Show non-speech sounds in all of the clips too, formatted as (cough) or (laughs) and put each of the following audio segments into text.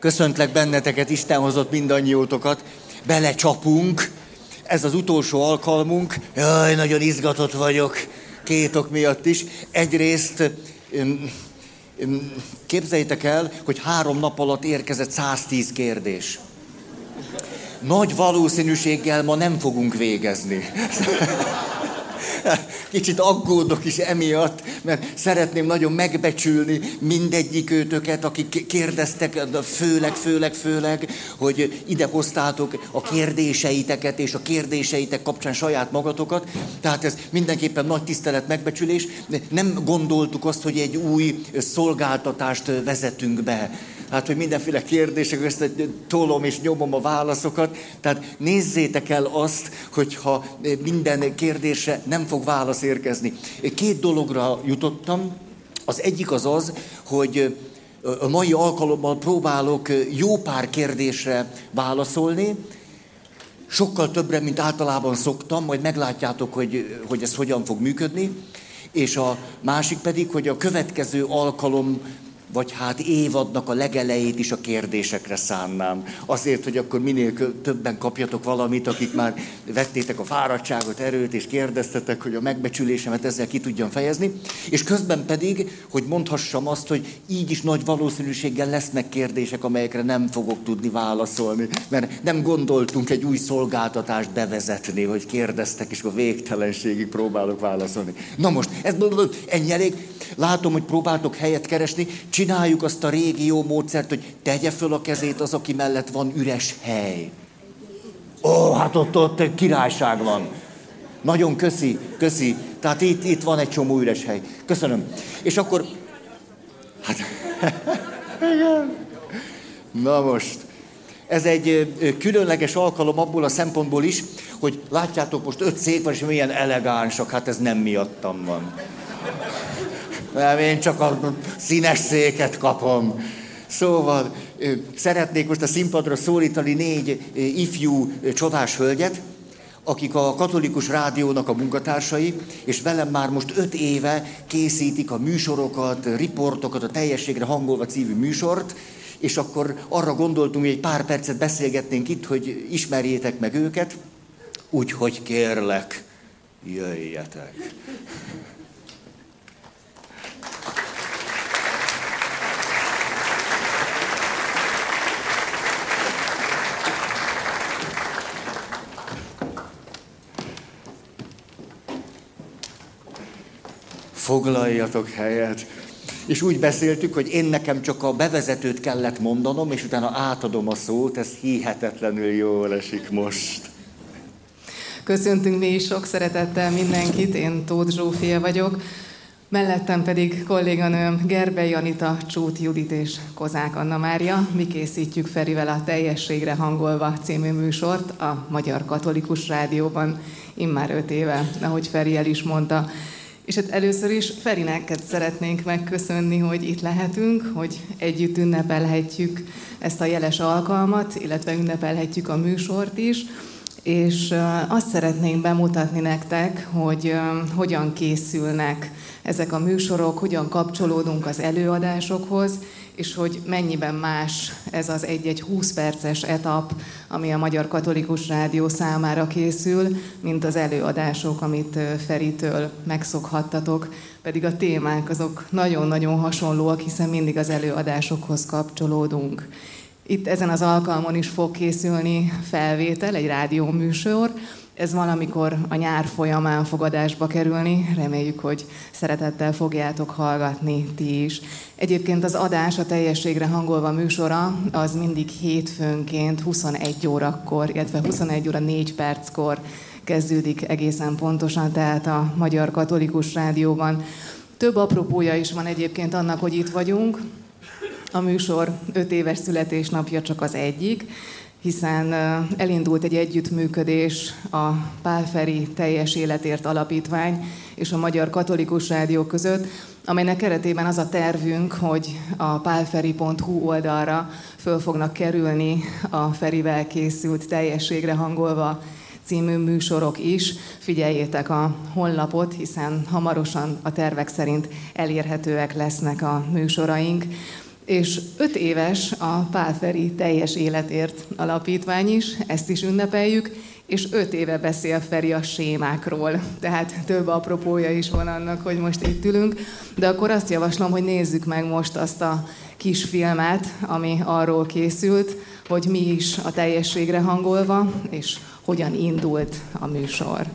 Köszöntlek benneteket, Isten hozott mindannyiótokat. Belecsapunk. Ez az utolsó alkalmunk. Jaj, nagyon izgatott vagyok. Két ok miatt is. Egyrészt képzeljétek el, hogy három nap alatt érkezett 110 kérdés. Nagy valószínűséggel ma nem fogunk végezni. (laughs) Kicsit aggódok is emiatt, mert szeretném nagyon megbecsülni mindegyik őtöket, akik kérdeztek, főleg, főleg, főleg, hogy ide hoztátok a kérdéseiteket, és a kérdéseitek kapcsán saját magatokat. Tehát ez mindenképpen nagy tisztelet, megbecsülés. Nem gondoltuk azt, hogy egy új szolgáltatást vezetünk be hát hogy mindenféle kérdések, ezt tolom és nyomom a válaszokat. Tehát nézzétek el azt, hogyha minden kérdésre nem fog válasz érkezni. Két dologra jutottam. Az egyik az az, hogy a mai alkalommal próbálok jó pár kérdésre válaszolni, sokkal többre, mint általában szoktam, majd meglátjátok, hogy, hogy ez hogyan fog működni. És a másik pedig, hogy a következő alkalom vagy hát évadnak a legelejét is a kérdésekre szánnám. Azért, hogy akkor minél többen kapjatok valamit, akik már vettétek a fáradtságot, erőt, és kérdeztetek, hogy a megbecsülésemet ezzel ki tudjam fejezni. És közben pedig, hogy mondhassam azt, hogy így is nagy valószínűséggel lesznek kérdések, amelyekre nem fogok tudni válaszolni, mert nem gondoltunk egy új szolgáltatást bevezetni, hogy kérdeztek, és a végtelenségig próbálok válaszolni. Na most, ez ennyi elég. Látom, hogy próbáltok helyet keresni csináljuk azt a régi jó módszert, hogy tegye föl a kezét az, aki mellett van üres hely. Ó, hát ott, ott királyság van. Nagyon köszi, köszi. Tehát itt, itt van egy csomó üres hely. Köszönöm. És akkor... Hát... (laughs) Igen. Na most. Ez egy különleges alkalom abból a szempontból is, hogy látjátok, most öt szék van, és milyen elegánsak, hát ez nem miattam van nem, én csak a színes széket kapom. Szóval szeretnék most a színpadra szólítani négy ifjú csodás hölgyet, akik a katolikus rádiónak a munkatársai, és velem már most öt éve készítik a műsorokat, riportokat, a teljességre hangolva című műsort, és akkor arra gondoltunk, hogy egy pár percet beszélgetnénk itt, hogy ismerjétek meg őket, úgyhogy kérlek, jöjjetek. Foglaljatok helyet. És úgy beszéltük, hogy én nekem csak a bevezetőt kellett mondanom, és utána átadom a szót, ez hihetetlenül jól esik most. Köszöntünk mi is sok szeretettel mindenkit, én Tóth Zsófia vagyok. Mellettem pedig kolléganőm Gerbei Anita, Csút Judit és Kozák Anna Mária. Mi készítjük Ferivel a Teljességre hangolva című műsort a Magyar Katolikus Rádióban immár öt éve, ahogy Feri el is mondta. És hát először is Ferinek szeretnénk megköszönni, hogy itt lehetünk, hogy együtt ünnepelhetjük ezt a jeles alkalmat, illetve ünnepelhetjük a műsort is. És azt szeretnénk bemutatni nektek, hogy hogyan készülnek ezek a műsorok, hogyan kapcsolódunk az előadásokhoz, és hogy mennyiben más ez az egy-egy 20 perces etap, ami a Magyar Katolikus Rádió számára készül, mint az előadások, amit Feritől megszokhattatok, pedig a témák azok nagyon-nagyon hasonlóak, hiszen mindig az előadásokhoz kapcsolódunk. Itt ezen az alkalmon is fog készülni felvétel, egy rádióműsor, ez valamikor a nyár folyamán fogadásba kerülni. Reméljük, hogy szeretettel fogjátok hallgatni ti is. Egyébként az adás a teljességre hangolva műsora az mindig hétfőnként 21 órakor, illetve 21 óra 4 perckor kezdődik egészen pontosan, tehát a Magyar Katolikus Rádióban. Több apropója is van egyébként annak, hogy itt vagyunk. A műsor 5 éves születésnapja csak az egyik hiszen elindult egy együttműködés a Pálferi Teljes Életért Alapítvány és a Magyar Katolikus Rádió között, amelynek keretében az a tervünk, hogy a pálferi.hu oldalra föl fognak kerülni a Ferivel készült teljességre hangolva című műsorok is. Figyeljétek a honlapot, hiszen hamarosan a tervek szerint elérhetőek lesznek a műsoraink és öt éves a Pálferi Teljes Életért Alapítvány is, ezt is ünnepeljük, és öt éve beszél Feri a sémákról, tehát több apropója is van annak, hogy most itt ülünk, de akkor azt javaslom, hogy nézzük meg most azt a kis filmet, ami arról készült, hogy mi is a teljességre hangolva, és hogyan indult a műsor.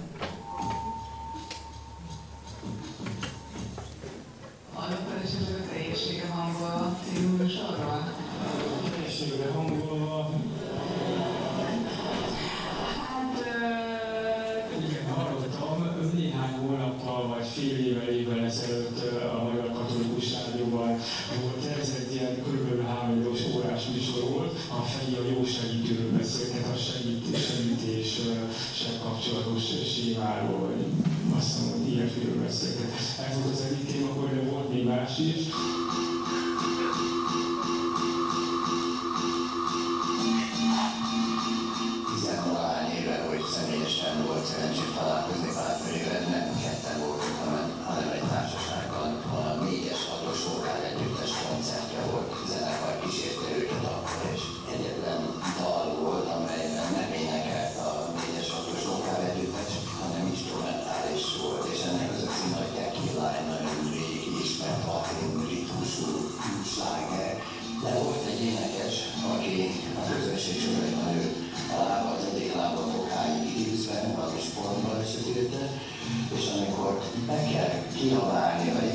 ที่เรามาเนี่ยวันนี้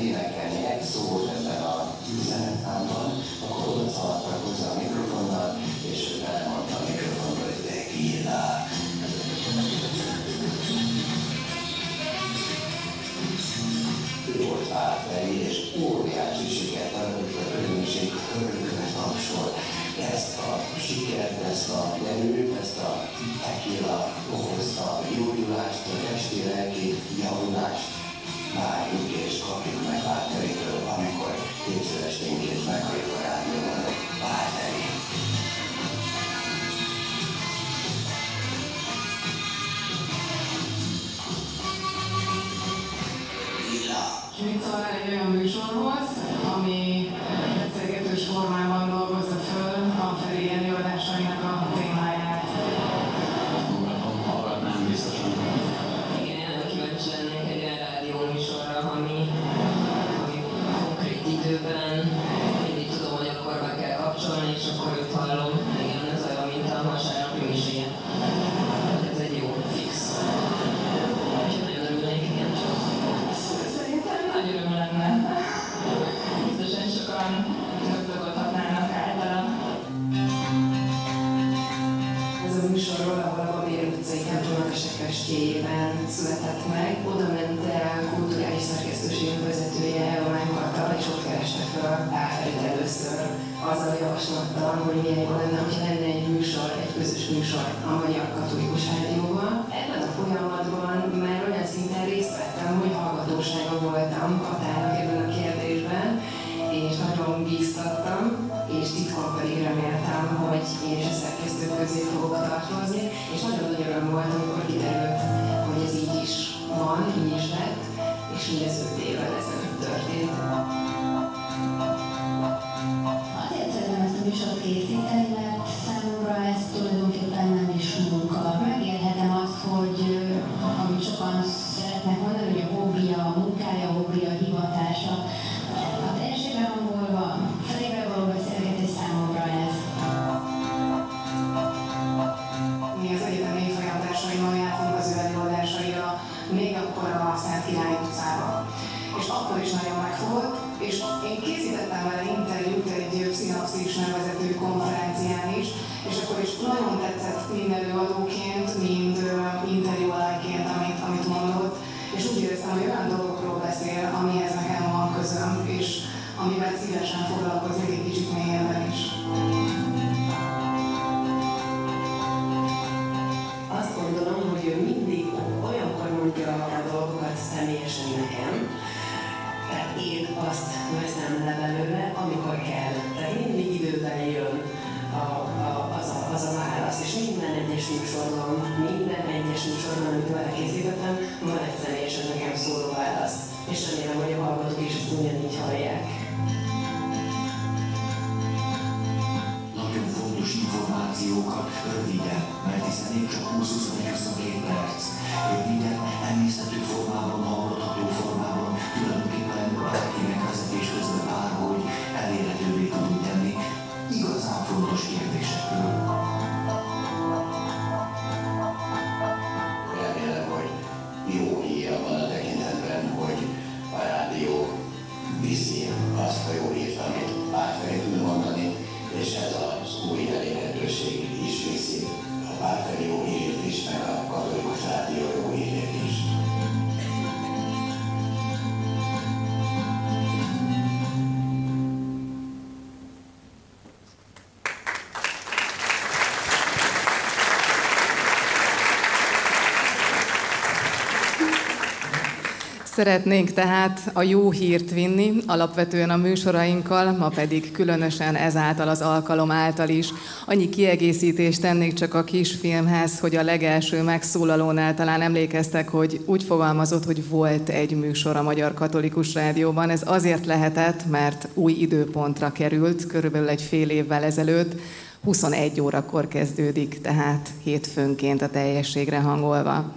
Szeretnénk tehát a jó hírt vinni, alapvetően a műsorainkkal, ma pedig különösen ezáltal az alkalom által is. Annyi kiegészítést tennék csak a kisfilmhez, hogy a legelső megszólalónál talán emlékeztek, hogy úgy fogalmazott, hogy volt egy műsor a Magyar Katolikus Rádióban. Ez azért lehetett, mert új időpontra került, körülbelül egy fél évvel ezelőtt, 21 órakor kezdődik, tehát hétfőnként a teljességre hangolva.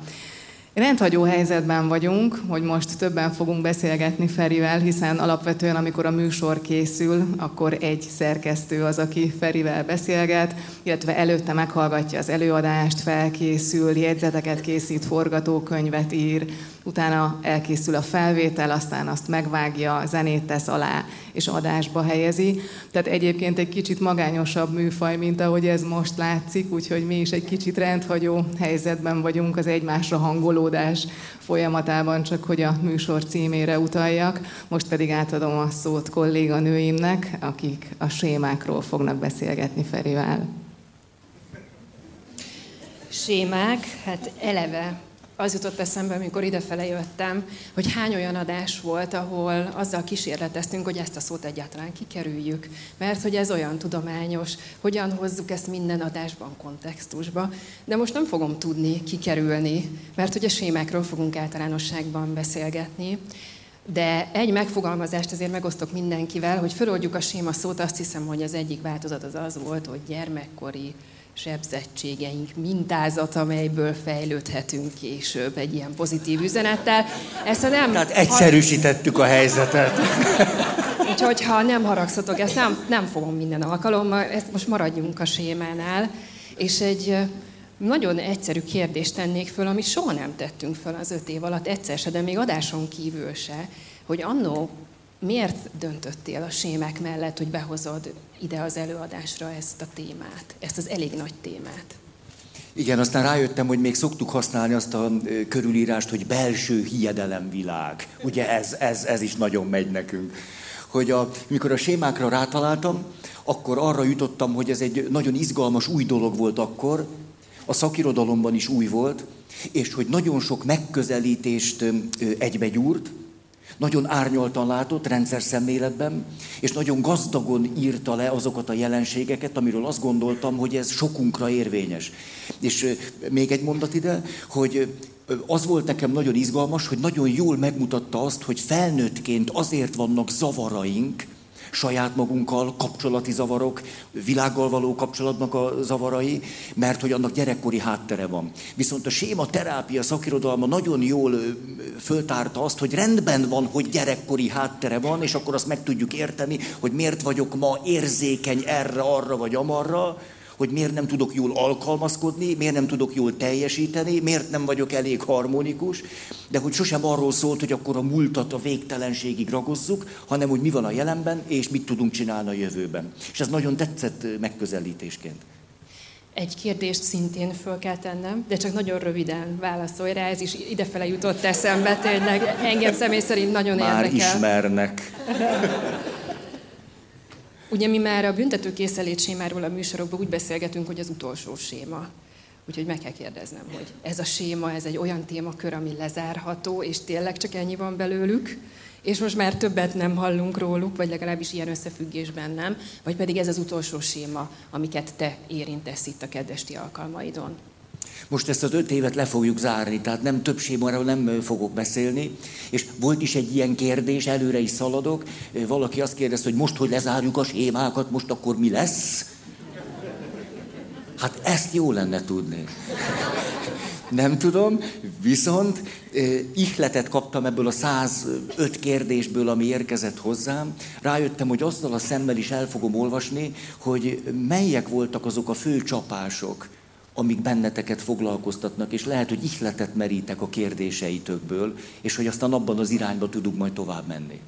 Rendhagyó helyzetben vagyunk, hogy most többen fogunk beszélgetni Ferivel, hiszen alapvetően, amikor a műsor készül, akkor egy szerkesztő az, aki Ferivel beszélget, illetve előtte meghallgatja az előadást, felkészül, jegyzeteket készít, forgatókönyvet ír, utána elkészül a felvétel, aztán azt megvágja, zenét tesz alá, és adásba helyezi. Tehát egyébként egy kicsit magányosabb műfaj, mint ahogy ez most látszik, úgyhogy mi is egy kicsit rendhagyó helyzetben vagyunk az egymásra hangolódás folyamatában, csak hogy a műsor címére utaljak. Most pedig átadom a szót kolléganőimnek, akik a sémákról fognak beszélgetni Ferivel. Sémák, hát eleve az jutott eszembe, amikor idefele jöttem, hogy hány olyan adás volt, ahol azzal kísérleteztünk, hogy ezt a szót egyáltalán kikerüljük. Mert hogy ez olyan tudományos, hogyan hozzuk ezt minden adásban kontextusba. De most nem fogom tudni kikerülni, mert hogy a sémákról fogunk általánosságban beszélgetni. De egy megfogalmazást azért megosztok mindenkivel, hogy föloldjuk a séma szót, azt hiszem, hogy az egyik változat az az volt, hogy gyermekkori sebzettségeink mintázat, amelyből fejlődhetünk később egy ilyen pozitív üzenettel. Ezt nem... Tehát egyszerűsítettük a helyzetet. Úgyhogy ha nem haragszatok, ezt nem, nem fogom minden alkalommal, ezt most maradjunk a sémánál, és egy nagyon egyszerű kérdést tennék föl, amit soha nem tettünk föl az öt év alatt, egyszer se, de még adáson kívül se, hogy annó miért döntöttél a sémák mellett, hogy behozod ide az előadásra ezt a témát, ezt az elég nagy témát? Igen, aztán rájöttem, hogy még szoktuk használni azt a körülírást, hogy belső hiedelemvilág. Ugye ez, ez, ez is nagyon megy nekünk. Hogy a, mikor a sémákra rátaláltam, akkor arra jutottam, hogy ez egy nagyon izgalmas új dolog volt akkor, a szakirodalomban is új volt, és hogy nagyon sok megközelítést egybegyúrt, nagyon árnyaltan látott rendszer szemléletben, és nagyon gazdagon írta le azokat a jelenségeket, amiről azt gondoltam, hogy ez sokunkra érvényes. És még egy mondat ide, hogy az volt nekem nagyon izgalmas, hogy nagyon jól megmutatta azt, hogy felnőttként azért vannak zavaraink, saját magunkkal, kapcsolati zavarok, világgal való kapcsolatnak a zavarai, mert hogy annak gyerekkori háttere van. Viszont a séma terápia szakirodalma nagyon jól föltárta azt, hogy rendben van, hogy gyerekkori háttere van, és akkor azt meg tudjuk érteni, hogy miért vagyok ma érzékeny erre, arra vagy amarra, hogy miért nem tudok jól alkalmazkodni, miért nem tudok jól teljesíteni, miért nem vagyok elég harmonikus, de hogy sosem arról szólt, hogy akkor a múltat a végtelenségig ragozzuk, hanem hogy mi van a jelenben, és mit tudunk csinálni a jövőben. És ez nagyon tetszett megközelítésként. Egy kérdést szintén föl kell tennem, de csak nagyon röviden válaszolj rá, ez is idefele jutott eszembe, tényleg engem személy szerint nagyon Már érdekel. Már ismernek. (laughs) Ugye mi már a büntetőkészlét sémáról a műsorokban úgy beszélgetünk, hogy az utolsó séma. Úgyhogy meg kell kérdeznem, hogy ez a séma, ez egy olyan témakör, ami lezárható, és tényleg csak ennyi van belőlük, és most már többet nem hallunk róluk, vagy legalábbis ilyen összefüggésben nem, vagy pedig ez az utolsó séma, amiket te érintesz itt a kedvesti alkalmaidon. Most ezt az öt évet le fogjuk zárni, tehát nem több sémáról nem fogok beszélni. És volt is egy ilyen kérdés, előre is szaladok. Valaki azt kérdezte, hogy most, hogy lezárjuk a sémákat, most akkor mi lesz? Hát ezt jó lenne tudni. Nem tudom, viszont ihletet kaptam ebből a 105 kérdésből, ami érkezett hozzám. Rájöttem, hogy azzal a szemmel is el fogom olvasni, hogy melyek voltak azok a fő csapások, amik benneteket foglalkoztatnak, és lehet, hogy ihletet merítek a kérdéseitökből, és hogy aztán abban az irányba tudunk majd tovább menni.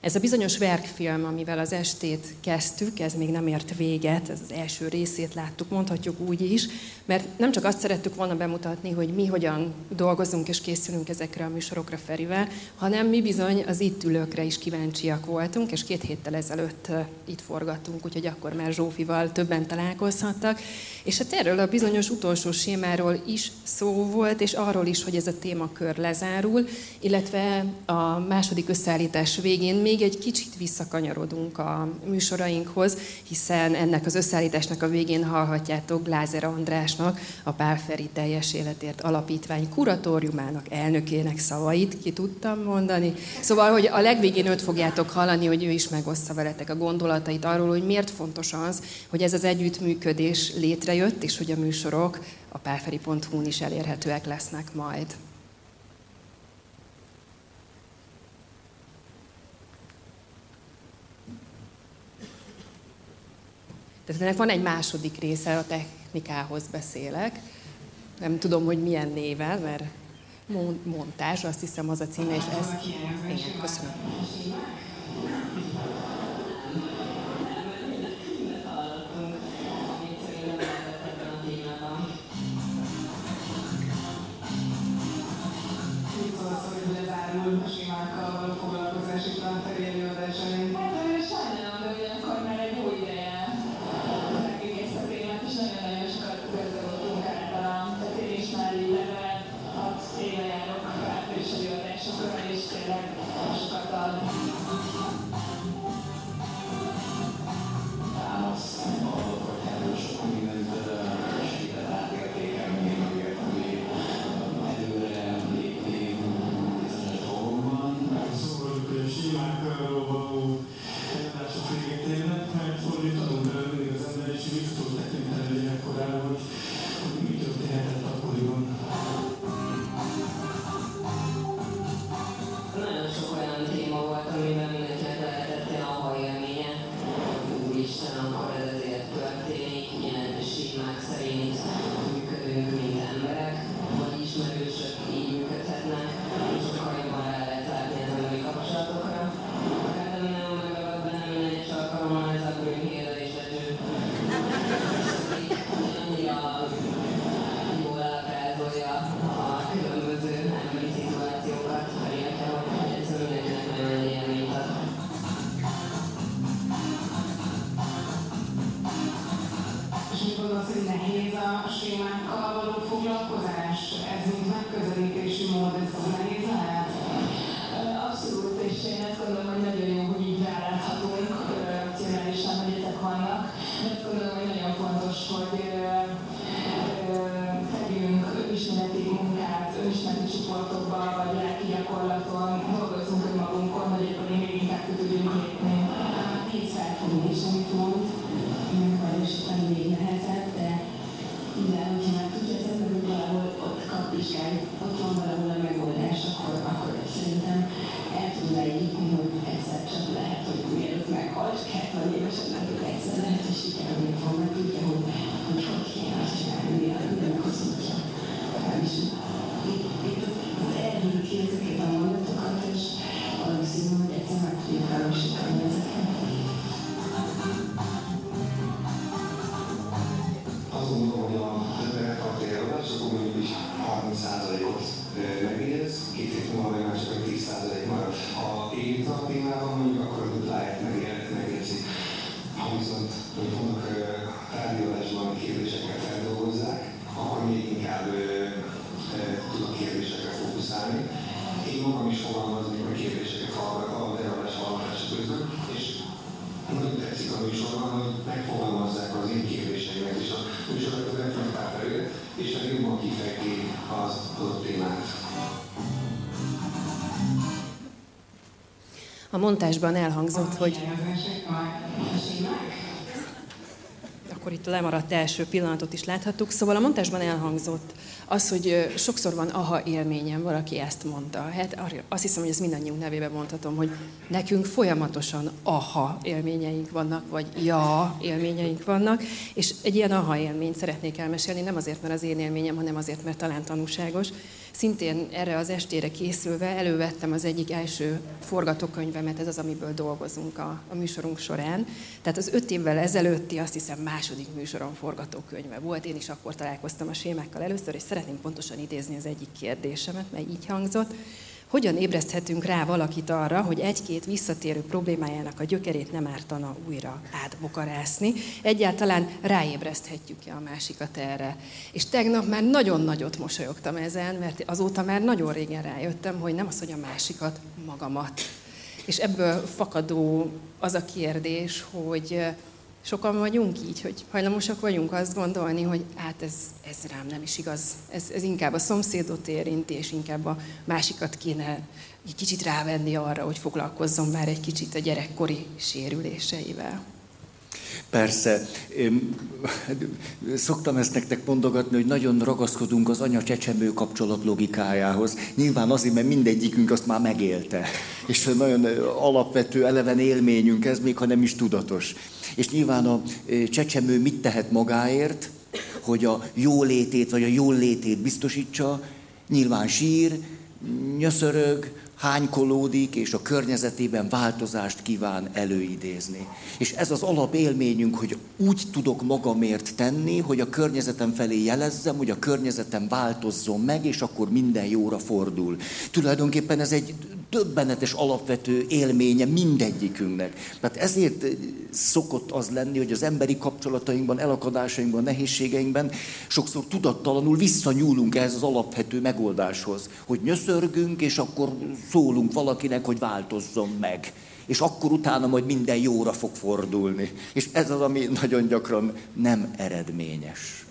Ez a bizonyos verkfilm, amivel az estét kezdtük, ez még nem ért véget, ez az első részét láttuk, mondhatjuk úgy is, mert nem csak azt szerettük volna bemutatni, hogy mi hogyan dolgozunk és készülünk ezekre a műsorokra Ferivel, hanem mi bizony az itt ülőkre is kíváncsiak voltunk, és két héttel ezelőtt itt forgattunk, úgyhogy akkor már Zsófival többen találkozhattak. És hát erről a bizonyos utolsó sémáról is szó volt, és arról is, hogy ez a témakör lezárul, illetve a második összeállítás végén még egy kicsit visszakanyarodunk a műsorainkhoz, hiszen ennek az összeállításnak a végén hallhatjátok Glázer Andrásnak, a Pálferi Teljes Életért Alapítvány kuratóriumának elnökének szavait, ki tudtam mondani. Szóval, hogy a legvégén őt fogjátok hallani, hogy ő is megoszta veletek a gondolatait arról, hogy miért fontos az, hogy ez az együttműködés létrejött, és hogy a műsorok a pálferi.hu-n is elérhetőek lesznek majd. Tehát ennek van egy második része, a technikához beszélek. Nem tudom, hogy milyen néven, mert montázs, azt hiszem az a címe, és ez... Igen, köszönöm. Montásban elhangzott, hogy... akkor itt a lemaradt első pillanatot is láthattuk. Szóval a montásban elhangzott az, hogy sokszor van aha élményem, valaki ezt mondta. Hát azt hiszem, hogy ez mindannyiunk nevében mondhatom, hogy nekünk folyamatosan aha élményeink vannak, vagy ja élményeink vannak, és egy ilyen aha élményt szeretnék elmesélni, nem azért, mert az én élményem, hanem azért, mert talán tanúságos. Szintén erre az estére készülve elővettem az egyik első forgatókönyvemet, ez az, amiből dolgozunk a, a műsorunk során. Tehát az öt évvel ezelőtti, azt hiszem, második műsoron forgatókönyve volt. Én is akkor találkoztam a sémákkal először, és szeretném pontosan idézni az egyik kérdésemet, mely így hangzott. Hogyan ébreszthetünk rá valakit arra, hogy egy-két visszatérő problémájának a gyökerét nem ártana újra átbokarászni? Egyáltalán ráébreszthetjük-e a másikat erre? És tegnap már nagyon nagyot mosolyogtam ezen, mert azóta már nagyon régen rájöttem, hogy nem az, hogy a másikat, magamat. És ebből fakadó az a kérdés, hogy sokan vagyunk így, hogy hajlamosak vagyunk azt gondolni, hogy hát ez, ez rám nem is igaz. Ez, ez inkább a szomszédot érinti, és inkább a másikat kéne egy kicsit rávenni arra, hogy foglalkozzon már egy kicsit a gyerekkori sérüléseivel. Persze, én szoktam ezt nektek mondogatni, hogy nagyon ragaszkodunk az anya-csecsemő kapcsolat logikájához. Nyilván azért, mert mindegyikünk azt már megélte. És nagyon alapvető, eleven élményünk ez, még ha nem is tudatos. És nyilván a csecsemő mit tehet magáért, hogy a jólétét vagy a jólétét biztosítsa, nyilván sír, nyöszörög, hánykolódik, és a környezetében változást kíván előidézni. És ez az alapélményünk, hogy úgy tudok magamért tenni, hogy a környezetem felé jelezzem, hogy a környezetem változzon meg, és akkor minden jóra fordul. Tulajdonképpen ez egy döbbenetes alapvető élménye mindegyikünknek. Tehát ezért szokott az lenni, hogy az emberi kapcsolatainkban, elakadásainkban, nehézségeinkben sokszor tudattalanul visszanyúlunk ehhez az alapvető megoldáshoz, hogy nyöszörgünk, és akkor szólunk valakinek, hogy változzon meg. És akkor utána majd minden jóra fog fordulni. És ez az, ami nagyon gyakran nem eredményes.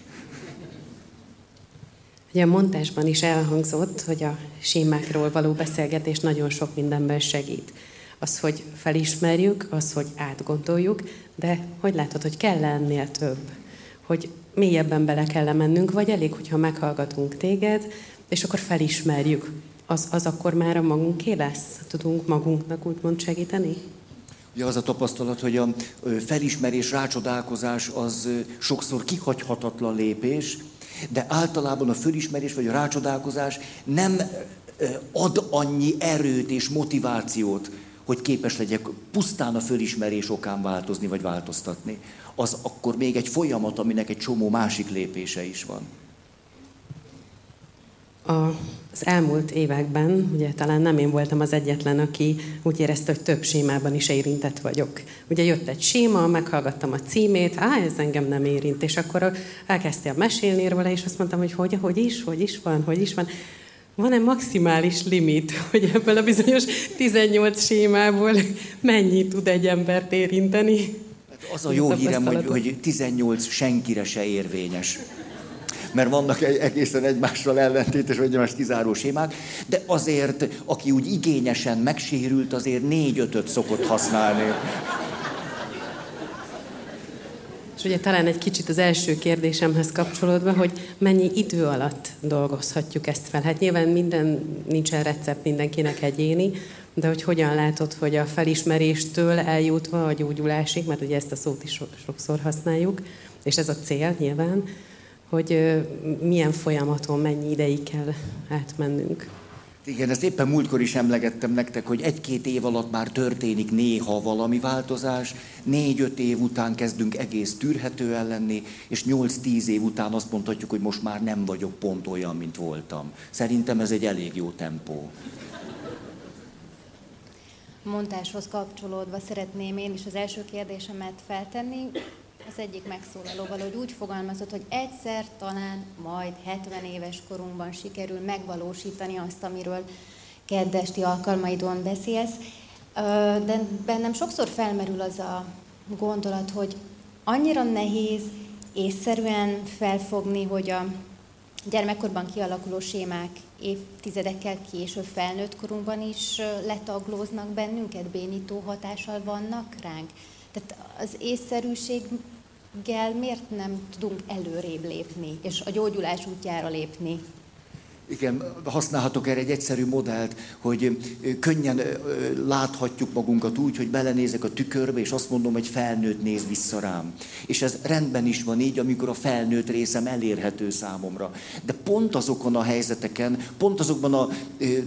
Ugye a montásban is elhangzott, hogy a sémákról való beszélgetés nagyon sok mindenben segít. Az, hogy felismerjük, az, hogy átgondoljuk, de hogy látod, hogy kell ennél több? Hogy mélyebben bele kell mennünk, vagy elég, hogyha meghallgatunk téged, és akkor felismerjük. Az, az akkor már a magunké lesz? Tudunk magunknak úgymond segíteni? Ugye az a tapasztalat, hogy a felismerés, rácsodálkozás az sokszor kihagyhatatlan lépés, de általában a fölismerés vagy a rácsodálkozás nem ad annyi erőt és motivációt, hogy képes legyek pusztán a fölismerés okán változni vagy változtatni. Az akkor még egy folyamat, aminek egy csomó másik lépése is van. Az elmúlt években, ugye talán nem én voltam az egyetlen, aki úgy érezte, hogy több sémában is érintett vagyok. Ugye jött egy séma, meghallgattam a címét, á, ez engem nem érint, és akkor elkezdtél mesélni róla, és azt mondtam, hogy hogy, hogy is, hogy is van, hogy is van. Van-e maximális limit, hogy ebből a bizonyos 18 sémából mennyi tud egy embert érinteni? Hát az a jó hírem, hogy, hogy 18 senkire se érvényes mert vannak egészen egymással ellentétes, vagy egymást kizáró sémák, de azért, aki úgy igényesen megsérült, azért négy-ötöt szokott használni. És ugye talán egy kicsit az első kérdésemhez kapcsolódva, hogy mennyi idő alatt dolgozhatjuk ezt fel. Hát nyilván minden, nincsen recept mindenkinek egyéni, de hogy hogyan látod, hogy a felismeréstől eljutva a gyógyulásig, mert ugye ezt a szót is sokszor használjuk, és ez a cél nyilván, hogy milyen folyamaton mennyi ideig kell átmennünk. Igen, ezt éppen múltkor is emlegettem nektek, hogy egy-két év alatt már történik néha valami változás, négy-öt év után kezdünk egész tűrhetően lenni, és nyolc-tíz év után azt mondhatjuk, hogy most már nem vagyok pont olyan, mint voltam. Szerintem ez egy elég jó tempó. Montáshoz kapcsolódva szeretném én is az első kérdésemet feltenni az egyik megszólalóval, hogy úgy fogalmazott, hogy egyszer talán majd 70 éves korunkban sikerül megvalósítani azt, amiről keddesti alkalmaidon beszélsz. De bennem sokszor felmerül az a gondolat, hogy annyira nehéz észszerűen felfogni, hogy a gyermekkorban kialakuló sémák évtizedekkel később felnőtt korunkban is letaglóznak bennünket, bénító hatással vannak ránk. Tehát az észszerűség gel miért nem tudunk előrébb lépni, és a gyógyulás útjára lépni? Igen, használhatok erre egy egyszerű modellt, hogy könnyen láthatjuk magunkat úgy, hogy belenézek a tükörbe, és azt mondom, hogy felnőtt néz vissza rám. És ez rendben is van így, amikor a felnőtt részem elérhető számomra. De pont azokon a helyzeteken, pont azokban a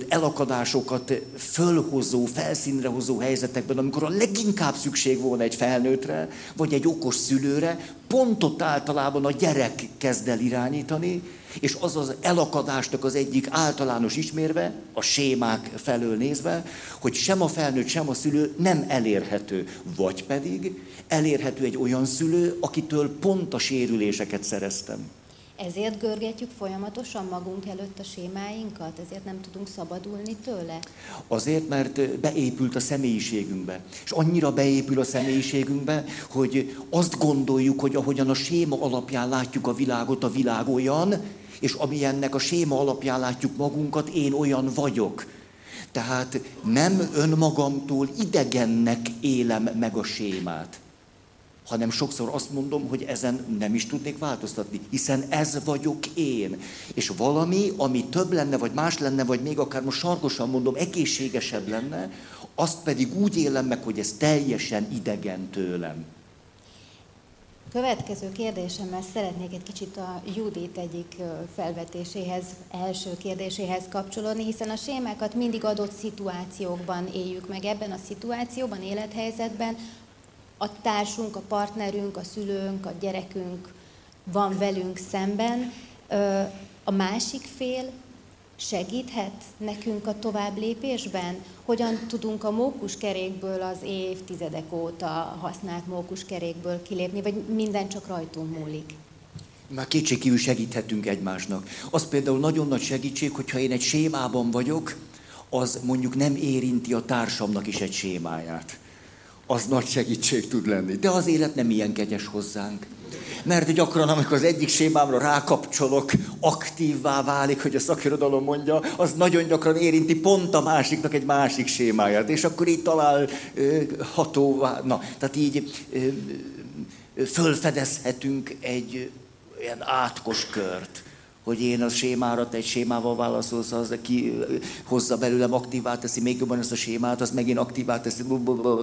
elakadásokat fölhozó, felszínre hozó helyzetekben, amikor a leginkább szükség volna egy felnőttre, vagy egy okos szülőre, pont ott általában a gyerek kezd el irányítani, és az az elakadásnak az egyik általános ismérve, a sémák felől nézve, hogy sem a felnőtt, sem a szülő nem elérhető. Vagy pedig elérhető egy olyan szülő, akitől pont a sérüléseket szereztem. Ezért görgetjük folyamatosan magunk előtt a sémáinkat? Ezért nem tudunk szabadulni tőle? Azért, mert beépült a személyiségünkbe. És annyira beépül a személyiségünkbe, hogy azt gondoljuk, hogy ahogyan a séma alapján látjuk a világot, a világ olyan, és amilyennek a séma alapján látjuk magunkat, én olyan vagyok. Tehát nem önmagamtól idegennek élem meg a sémát, hanem sokszor azt mondom, hogy ezen nem is tudnék változtatni, hiszen ez vagyok én. És valami, ami több lenne, vagy más lenne, vagy még akár most sarkosan mondom, egészségesebb lenne, azt pedig úgy élem meg, hogy ez teljesen idegen tőlem. Következő kérdésemmel szeretnék egy kicsit a Judit egyik felvetéséhez, első kérdéséhez kapcsolódni, hiszen a sémákat mindig adott szituációkban éljük meg. Ebben a szituációban, élethelyzetben a társunk, a partnerünk, a szülőnk, a gyerekünk van velünk szemben. A másik fél segíthet nekünk a tovább lépésben? Hogyan tudunk a mókuskerékből az évtizedek óta használt mókuskerékből kilépni, vagy minden csak rajtunk múlik? Már kétségkívül segíthetünk egymásnak. Az például nagyon nagy segítség, hogyha én egy sémában vagyok, az mondjuk nem érinti a társamnak is egy sémáját. Az nagy segítség tud lenni. De az élet nem ilyen kegyes hozzánk. Mert gyakran, amikor az egyik sémámra rákapcsolok, aktívvá válik, hogy a szakirodalom mondja, az nagyon gyakran érinti pont a másiknak egy másik sémáját. És akkor így talál ö, hatóvá, na, tehát így ö, fölfedezhetünk egy ilyen átkos kört hogy én a sémára, te egy sémával válaszolsz, az ki hozza belőlem, aktívá teszi még jobban ezt a sémát, az megint aktívá teszi,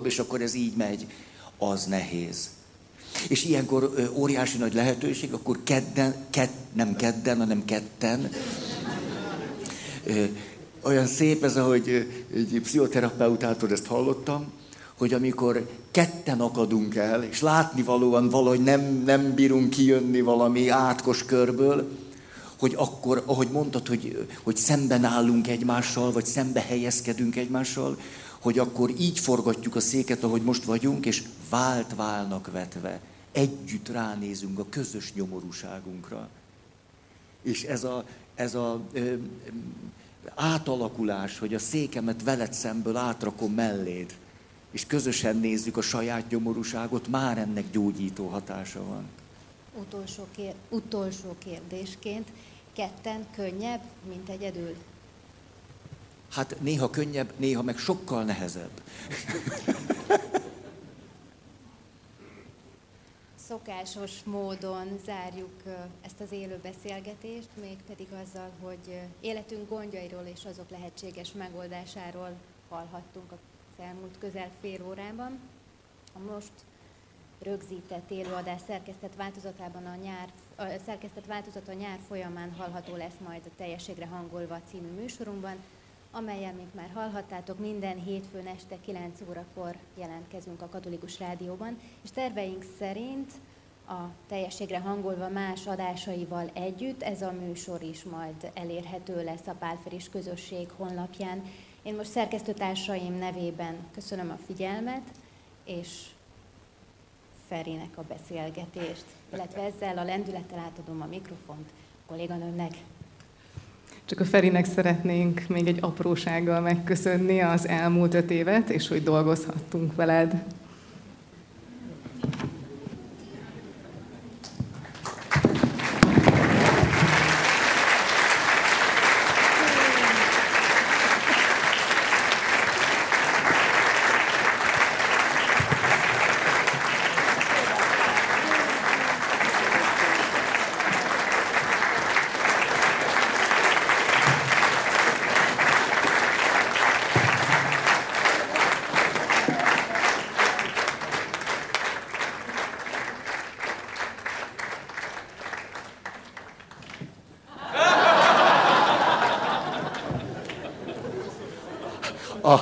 és akkor ez így megy. Az nehéz. És ilyenkor óriási nagy lehetőség, akkor kedden, ked, nem kedden, hanem ketten. Olyan szép ez, ahogy egy pszichoterapeutától ezt hallottam, hogy amikor ketten akadunk el, és látni valóan valahogy nem, nem bírunk kijönni valami átkos körből, hogy akkor, ahogy mondtad, hogy, hogy szemben állunk egymással, vagy szembe helyezkedünk egymással, hogy akkor így forgatjuk a széket, ahogy most vagyunk, és vált válnak vetve. Együtt ránézünk a közös nyomorúságunkra. És ez a, ez a ö, átalakulás, hogy a székemet veled szemből átrakom melléd, és közösen nézzük a saját nyomorúságot, már ennek gyógyító hatása van. Utolsó, kér, utolsó kérdésként, ketten könnyebb, mint egyedül? Hát néha könnyebb, néha meg sokkal nehezebb. Szokásos módon zárjuk ezt az élő beszélgetést, mégpedig azzal, hogy életünk gondjairól és azok lehetséges megoldásáról hallhattunk az elmúlt közel fél órában. A most rögzített élőadás szerkesztett változatában a nyár, a szerkesztett változat a nyár folyamán hallható lesz majd a Teljességre hangolva című műsorunkban, amelyen, mint már hallhattátok, minden hétfőn este 9 órakor jelentkezünk a Katolikus Rádióban, és terveink szerint a teljességre hangolva más adásaival együtt ez a műsor is majd elérhető lesz a Pálferis közösség honlapján. Én most szerkesztőtársaim nevében köszönöm a figyelmet, és Ferinek a beszélgetést, illetve ezzel a lendülettel átadom a mikrofont kolléganőmnek. Csak a Ferinek szeretnénk még egy aprósággal megköszönni az elmúlt öt évet, és hogy dolgozhattunk veled. A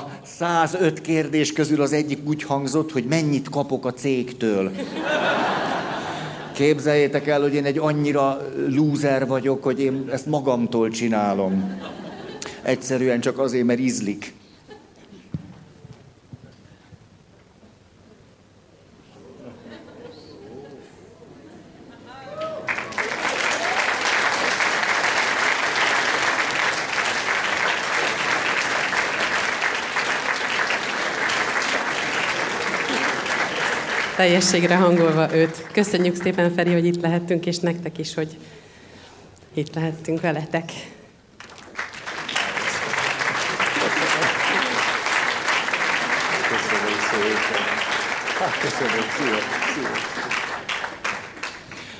105 kérdés közül az egyik úgy hangzott, hogy mennyit kapok a cégtől. Képzeljétek el, hogy én egy annyira lúzer vagyok, hogy én ezt magamtól csinálom. Egyszerűen csak azért, mert ízlik. Teljességre hangolva őt. Köszönjük szépen, Feri, hogy itt lehettünk, és nektek is, hogy itt lehettünk veletek.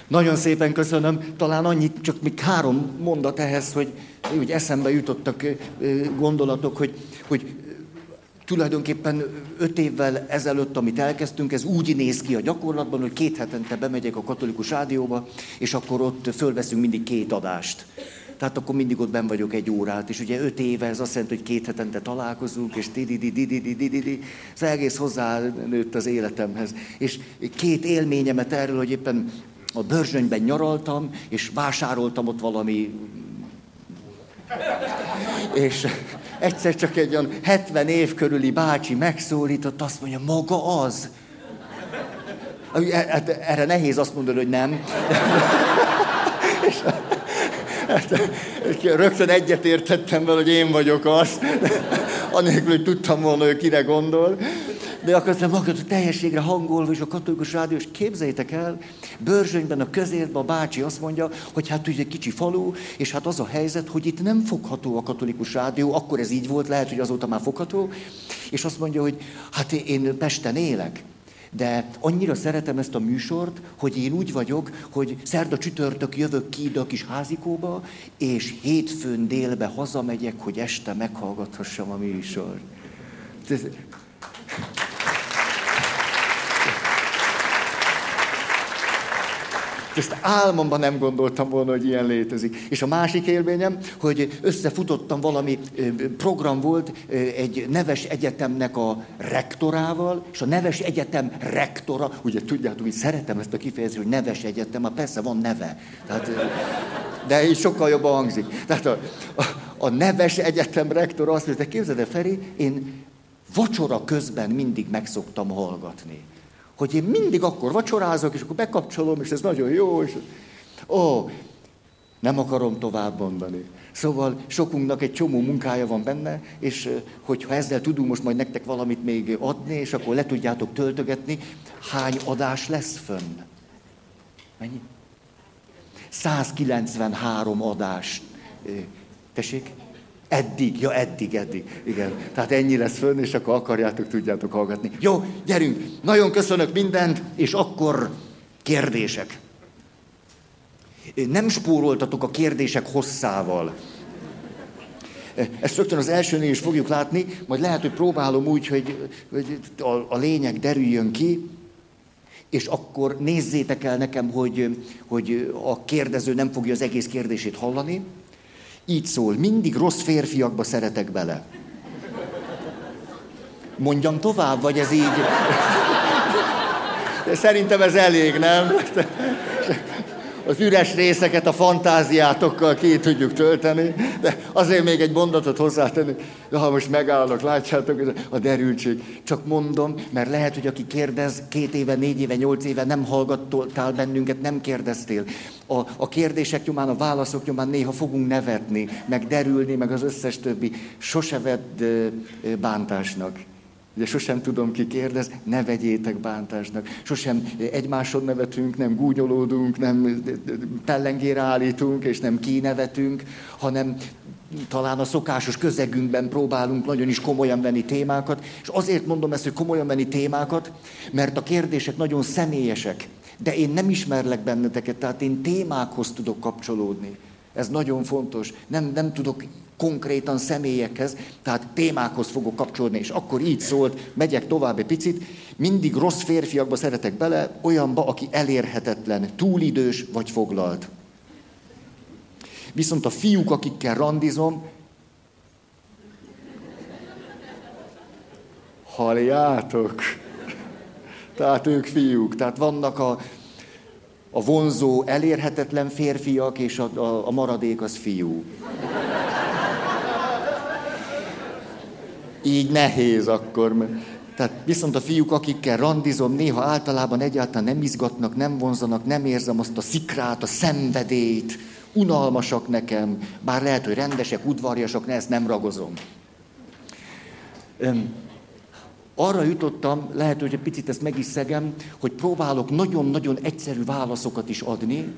Nagyon szépen köszönöm. Talán annyit, csak még három mondat ehhez, hogy úgy eszembe jutottak gondolatok, hogy, hogy tulajdonképpen öt évvel ezelőtt, amit elkezdtünk, ez úgy néz ki a gyakorlatban, hogy két hetente bemegyek a katolikus rádióba, és akkor ott fölveszünk mindig két adást. Tehát akkor mindig ott ben vagyok egy órát, és ugye öt éve ez azt jelenti, hogy két hetente találkozunk, és di di di di di di di di ez egész hozzánőtt az életemhez. És két élményemet erről, hogy éppen a Börzsönyben nyaraltam, és vásároltam ott valami és egyszer csak egy olyan 70 év körüli bácsi megszólított, azt mondja, maga az. Hát erre nehéz azt mondani, hogy nem. (laughs) És, hát, rögtön egyetértettem vele, hogy én vagyok az, (laughs) anélkül, hogy tudtam volna, hogy kire gondol de akartam magad a teljességre hangolva, és a katolikus rádió, és képzeljétek el, Börzsönyben, a közértben a bácsi azt mondja, hogy hát ugye kicsi falu, és hát az a helyzet, hogy itt nem fogható a katolikus rádió, akkor ez így volt, lehet, hogy azóta már fogható, és azt mondja, hogy hát én Pesten élek, de annyira szeretem ezt a műsort, hogy én úgy vagyok, hogy szerda csütörtök jövök ki ide a kis házikóba, és hétfőn délbe hazamegyek, hogy este meghallgathassam a műsort. Ezt álmomban nem gondoltam volna, hogy ilyen létezik. És a másik élményem, hogy összefutottam valami program volt egy neves egyetemnek a rektorával, és a neves egyetem rektora, ugye tudjátok, hogy szeretem ezt a kifejezést, hogy neves egyetem, már persze van neve. Tehát, de így sokkal jobban hangzik. Tehát a, a, a neves egyetem rektora azt mondta, képzeld el, Feri, én vacsora közben mindig megszoktam hallgatni hogy én mindig akkor vacsorázok, és akkor bekapcsolom, és ez nagyon jó, és ó, nem akarom tovább mondani. Szóval sokunknak egy csomó munkája van benne, és hogyha ezzel tudunk most majd nektek valamit még adni, és akkor le tudjátok töltögetni, hány adás lesz fönn? Mennyi? 193 adás. Tessék? Eddig, ja eddig, eddig. Igen. Tehát ennyi lesz fönn, és akkor akarjátok, tudjátok hallgatni. Jó, gyerünk. Nagyon köszönök mindent, és akkor kérdések. Nem spóroltatok a kérdések hosszával. Ezt rögtön az elsőnél is fogjuk látni, majd lehet, hogy próbálom úgy, hogy, hogy a, a lényeg derüljön ki, és akkor nézzétek el nekem, hogy, hogy a kérdező nem fogja az egész kérdését hallani, így szól, mindig rossz férfiakba szeretek bele. Mondjam tovább, vagy ez így? De szerintem ez elég, nem? Az üres részeket a fantáziátokkal ki tudjuk tölteni, de azért még egy mondatot hozzátenni, de ha most megállok, látjátok, a derültség. Csak mondom, mert lehet, hogy aki kérdez, két éve, négy éve, nyolc éve nem hallgattál bennünket, nem kérdeztél. A, a kérdések nyomán, a válaszok nyomán néha fogunk nevetni, meg derülni, meg az összes többi. Sose vedd bántásnak. Ugye sosem tudom, ki kérdez, ne vegyétek bántásnak. Sosem egymáson nevetünk, nem gúnyolódunk, nem pellengére állítunk, és nem kinevetünk, hanem talán a szokásos közegünkben próbálunk nagyon is komolyan venni témákat. És azért mondom ezt, hogy komolyan venni témákat, mert a kérdések nagyon személyesek. De én nem ismerlek benneteket, tehát én témákhoz tudok kapcsolódni. Ez nagyon fontos. Nem, nem tudok konkrétan személyekhez, tehát témákhoz fogok kapcsolódni, és akkor így szólt, megyek tovább egy picit, mindig rossz férfiakba szeretek bele, olyanba, aki elérhetetlen, túlidős vagy foglalt. Viszont a fiúk, akikkel randizom, Halljátok? Tehát ők fiúk, tehát vannak a, a vonzó, elérhetetlen férfiak, és a, a, a maradék az fiú. Így nehéz akkor. Tehát viszont a fiúk, akikkel randizom, néha általában egyáltalán nem izgatnak, nem vonzanak, nem érzem azt a szikrát, a szenvedélyt, unalmasak nekem, bár lehet, hogy rendesek, udvarjasak, ne ezt nem ragozom. Öm, arra jutottam, lehet, hogy egy picit ezt meg is szegem, hogy próbálok nagyon-nagyon egyszerű válaszokat is adni,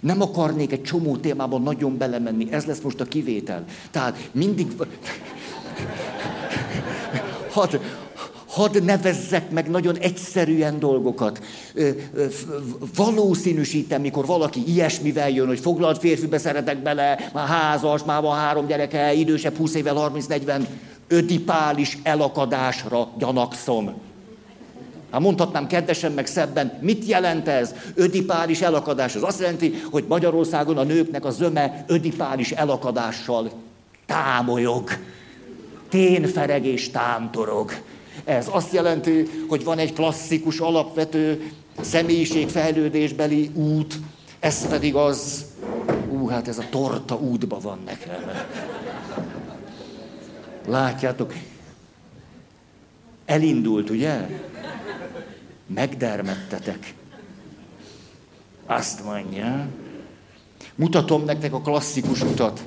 nem akarnék egy csomó témában nagyon belemenni, ez lesz most a kivétel. Tehát mindig... Hadd, hadd nevezzek meg nagyon egyszerűen dolgokat. Valószínűsítem, mikor valaki ilyesmivel jön, hogy foglalt férfibe szeretek bele, már házas, már van három gyereke, idősebb 20 évvel, 30-40, ödipális elakadásra gyanakszom. Hát mondhatnám kedvesen, meg szebben, mit jelent ez? Ödipális elakadás. Az azt jelenti, hogy Magyarországon a nőknek a zöme ödipális elakadással támolyog. Ténfereg és támtorog. Ez azt jelenti, hogy van egy klasszikus, alapvető személyiségfejlődésbeli út, ez pedig az, ú, hát ez a torta útba van nekem. Látjátok, elindult, ugye? Megdermettetek. Azt mondja. Mutatom nektek a klasszikus utat.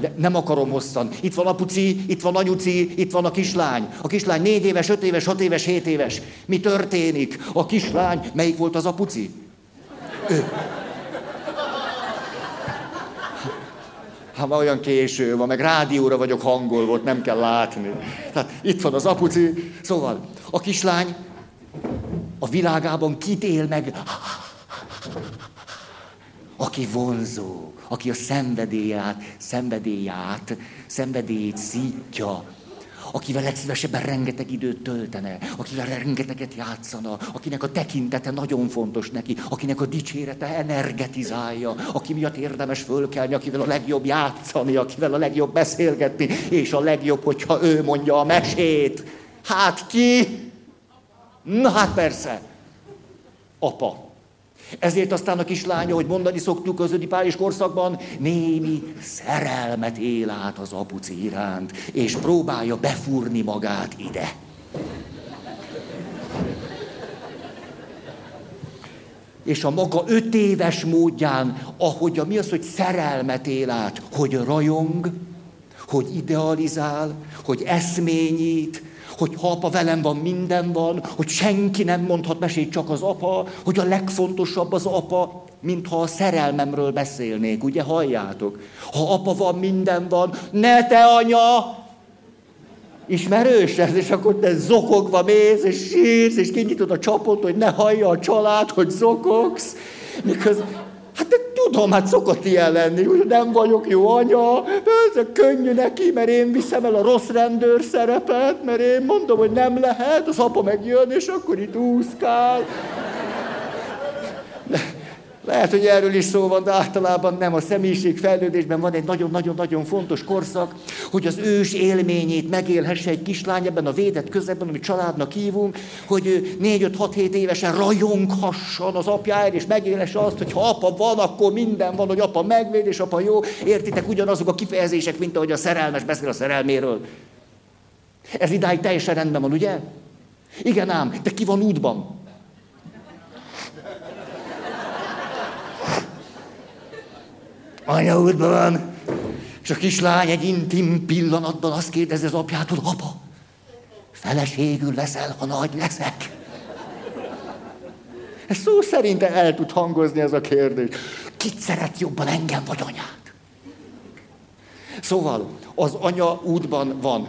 De nem akarom hosszan. Itt van apuci, itt van anyuci, itt van a kislány. A kislány négy éves, öt éves, hat éves, hét éves. Mi történik? A kislány, melyik volt az apuci? Ő. Hát már olyan késő van, meg rádióra vagyok hangolva, nem kell látni. Tehát itt van az apuci. Szóval a kislány a világában kit él meg, aki vonzó, aki a szenvedélyát, szenvedélyát, szenvedélyét szítja, akivel legszívesebben rengeteg időt töltene, akivel rengeteget játszana, akinek a tekintete nagyon fontos neki, akinek a dicsérete energetizálja, aki miatt érdemes fölkelni, akivel a legjobb játszani, akivel a legjobb beszélgetni, és a legjobb, hogyha ő mondja a mesét. Hát ki? Na hát persze, apa. Ezért aztán a kislánya, hogy mondani szoktuk az ödipális korszakban, némi szerelmet él át az apuci iránt, és próbálja befúrni magát ide. És a maga öt éves módján, ahogy a mi az, hogy szerelmet él át, hogy rajong, hogy idealizál, hogy eszményít, hogy ha apa velem van, minden van, hogy senki nem mondhat mesét, csak az apa, hogy a legfontosabb az apa, mintha a szerelmemről beszélnék, ugye halljátok? Ha apa van, minden van, ne te anya! Ismerős ez, és akkor te zokogva mész, és sírsz, és kinyitod a csapot, hogy ne hallja a család, hogy zokogsz. Miközben Hát de tudom, hát szokott ilyen lenni, hogy nem vagyok jó anya, ez könnyű neki, mert én viszem el a rossz rendőr szerepet, mert én mondom, hogy nem lehet, az apa megjön, és akkor itt úszkál. Lehet, hogy erről is szó van, de általában nem. A személyiség fejlődésben van egy nagyon-nagyon-nagyon fontos korszak, hogy az ős élményét megélhesse egy kislány ebben a védett közegben, amit családnak hívunk, hogy 4-5-6-7 évesen rajonghasson az apjáért, és megélhesse azt, hogy ha apa van, akkor minden van, hogy apa megvéd, és apa jó. Értitek ugyanazok a kifejezések, mint ahogy a szerelmes beszél a szerelméről. Ez idáig teljesen rendben van, ugye? Igen ám, de ki van útban? Anya útban van. És a kislány egy intim pillanatban azt kérdezi az apjától, apa, feleségül leszel, ha nagy leszek. Ez szó szerint el tud hangozni ez a kérdés. Kit szeret jobban, engem vagy anyát? Szóval az anya útban van.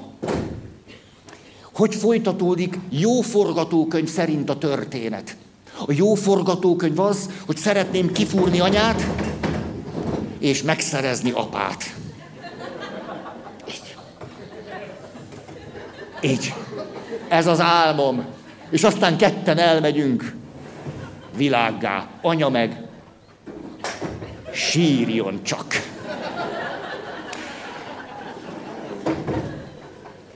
Hogy folytatódik jó forgatókönyv szerint a történet? A jó forgatókönyv az, hogy szeretném kifúrni anyát, és megszerezni apát. Így. Így. Ez az álmom. És aztán ketten elmegyünk világgá. Anya meg sírjon csak.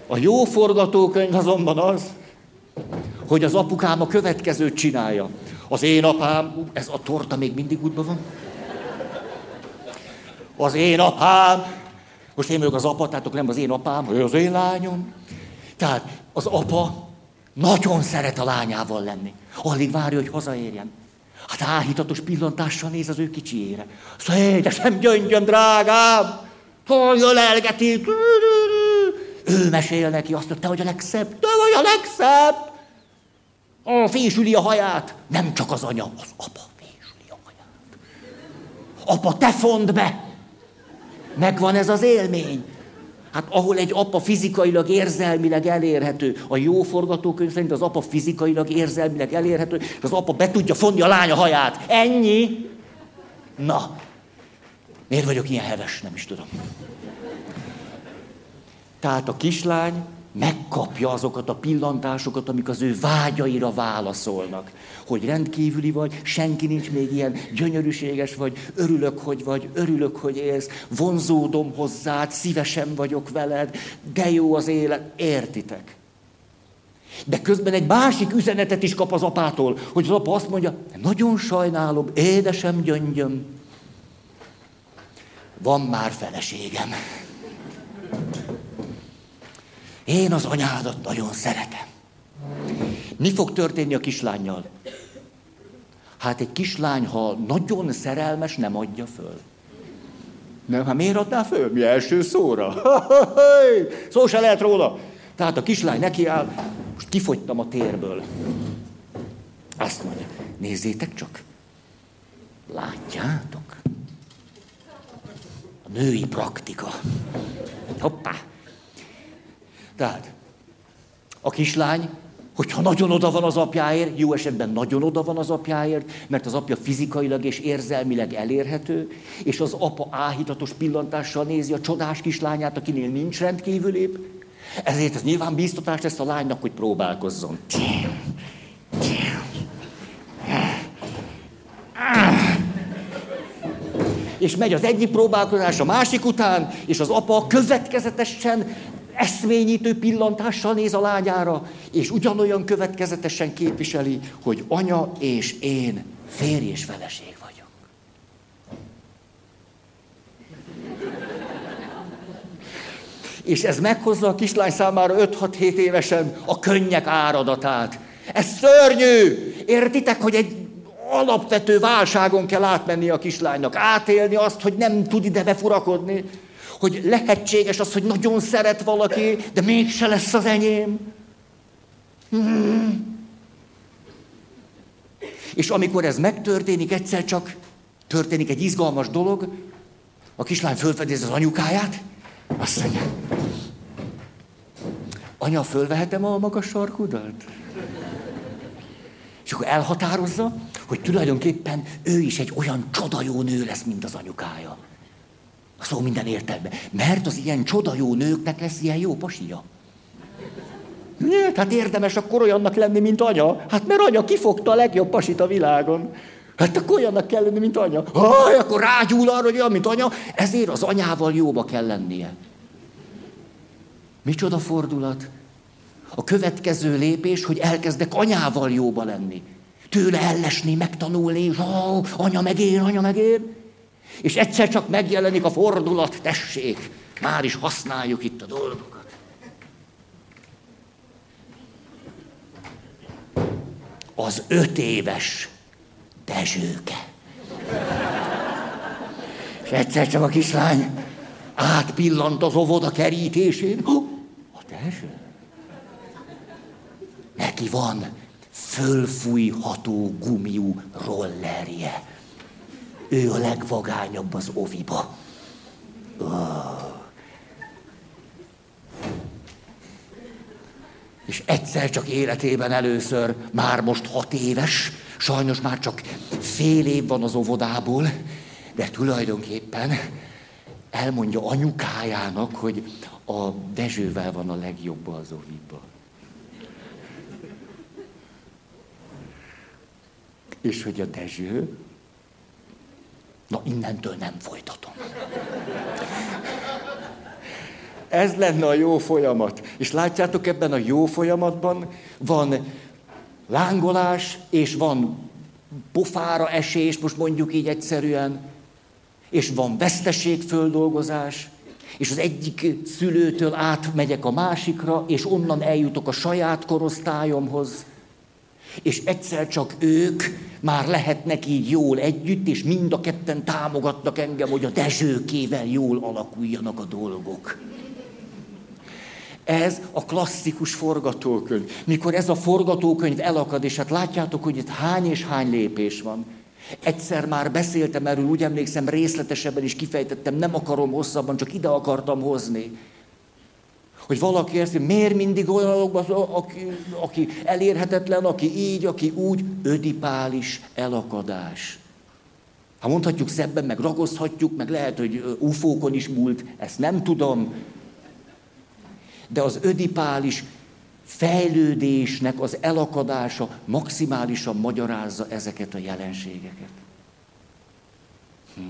A jó forgatókönyv azonban az, hogy az apukám a következőt csinálja. Az én apám, ez a torta még mindig útban van. Az én apám, most én vagyok az apa, tehát nem az én apám, ő az én lányom. Tehát az apa nagyon szeret a lányával lenni. Alig várja, hogy hazaérjen. Hát áhítatos pillantással néz az ő kicsiére. Szóval, sem gyöngyöm, drágám! Hogy ölelgeti! Ő mesél neki azt, hogy te vagy a legszebb, te vagy a legszebb! A fésüli a haját. Nem csak az anya, az apa fésüli a haját. Apa, te fond be! Megvan ez az élmény. Hát ahol egy apa fizikailag, érzelmileg elérhető, a jó forgatókönyv szerint az apa fizikailag, érzelmileg elérhető, és az apa be tudja fonni a lánya haját. Ennyi. Na, miért vagyok ilyen heves, nem is tudom. Tehát a kislány megkapja azokat a pillantásokat, amik az ő vágyaira válaszolnak. Hogy rendkívüli vagy, senki nincs még ilyen, gyönyörűséges vagy, örülök, hogy vagy, örülök, hogy élsz, vonzódom hozzád, szívesen vagyok veled, de jó az élet, értitek? De közben egy másik üzenetet is kap az apától, hogy az apa azt mondja, nagyon sajnálom, édesem gyöngyöm, van már feleségem. Én az anyádat nagyon szeretem. Mi fog történni a kislányjal? Hát egy kislány, ha nagyon szerelmes, nem adja föl. Nem, hát miért adná föl? Mi első szóra? (laughs) Szó se lehet róla. Tehát a kislány nekiáll, most kifogytam a térből. Azt mondja, nézzétek csak. Látjátok? A női praktika. Hoppá. Tehát a kislány, hogyha nagyon oda van az apjáért, jó esetben nagyon oda van az apjáért, mert az apja fizikailag és érzelmileg elérhető, és az apa áhítatos pillantással nézi a csodás kislányát, akinél nincs rendkívülébb, ezért ez nyilván bíztatás lesz a lánynak, hogy próbálkozzon. És megy az egyik próbálkozás a másik után, és az apa következetesen eszményítő pillantással néz a lányára, és ugyanolyan következetesen képviseli, hogy anya és én férj és feleség vagyok. És ez meghozza a kislány számára 5-6-7 évesen a könnyek áradatát. Ez szörnyű! Értitek, hogy egy alapvető válságon kell átmenni a kislánynak, átélni azt, hogy nem tud ide befurakodni hogy lehetséges az, hogy nagyon szeret valaki, de mégse lesz az enyém. Hmm. És amikor ez megtörténik, egyszer csak történik egy izgalmas dolog, a kislány fölfedez az anyukáját, azt mondja, anya, fölvehetem a magas sarkudat? És akkor elhatározza, hogy tulajdonképpen ő is egy olyan csoda jó nő lesz, mint az anyukája. A szó minden értelme. Mert az ilyen csoda jó nőknek lesz ilyen jó pasia. Miért? Hát érdemes akkor olyannak lenni, mint anya. Hát mert anya kifogta a legjobb pasit a világon. Hát akkor olyannak kell lenni, mint anya. Haj, akkor rágyúl arra, hogy olyan, mint anya. Ezért az anyával jóba kell lennie. Micsoda fordulat? A következő lépés, hogy elkezdek anyával jóba lenni. Tőle ellesni, megtanulni, és ó, anya meg én, anya meg én. És egyszer csak megjelenik a fordulat, tessék, már is használjuk itt a dolgokat. Az öt éves Dezsőke. És egyszer csak a kislány átpillant az óvoda kerítésén. A Dezső? Neki van fölfújható gumiú rollerje. Ő a legvagányabb az oviba. Oh. És egyszer csak életében először, már most hat éves, sajnos már csak fél év van az óvodából, de tulajdonképpen elmondja anyukájának, hogy a Dezsővel van a legjobb az oviba. És hogy a Dezső Na, innentől nem folytatom. Ez lenne a jó folyamat. És látjátok, ebben a jó folyamatban van lángolás, és van pofára esés, most mondjuk így egyszerűen, és van veszteségföldolgozás, és az egyik szülőtől átmegyek a másikra, és onnan eljutok a saját korosztályomhoz, és egyszer csak ők már lehetnek így jól együtt, és mind a ketten támogatnak engem, hogy a Dezsőkével jól alakuljanak a dolgok. Ez a klasszikus forgatókönyv. Mikor ez a forgatókönyv elakad, és hát látjátok, hogy itt hány és hány lépés van. Egyszer már beszéltem erről, úgy emlékszem, részletesebben is kifejtettem, nem akarom hosszabban, csak ide akartam hozni. Hogy valaki érzi, miért mindig olyan, aki, aki elérhetetlen, aki így, aki úgy, ödipális elakadás. Ha mondhatjuk szebben, meg ragozhatjuk, meg lehet, hogy ufókon is múlt, ezt nem tudom, de az ödipális fejlődésnek az elakadása maximálisan magyarázza ezeket a jelenségeket. Hm.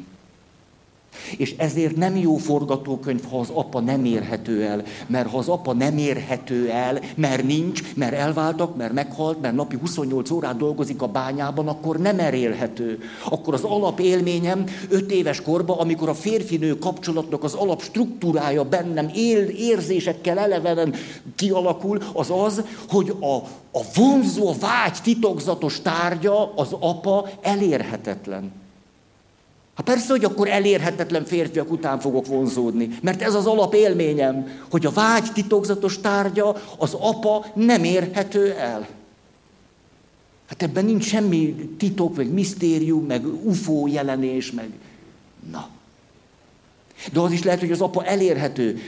És ezért nem jó forgatókönyv, ha az apa nem érhető el. Mert ha az apa nem érhető el, mert nincs, mert elváltak, mert meghalt, mert napi 28 órát dolgozik a bányában, akkor nem erélhető. Akkor az alapélményem 5 éves korban, amikor a férfinő kapcsolatnak az alapstruktúrája bennem él, érzésekkel elevenen kialakul, az az, hogy a, a vonzó, vágy titokzatos tárgya, az apa elérhetetlen. Hát persze, hogy akkor elérhetetlen férfiak után fogok vonzódni, mert ez az alapélményem, hogy a vágy titokzatos tárgya, az apa nem érhető el. Hát ebben nincs semmi titok, meg misztérium, meg UFO jelenés, meg... Na. De az is lehet, hogy az apa elérhető.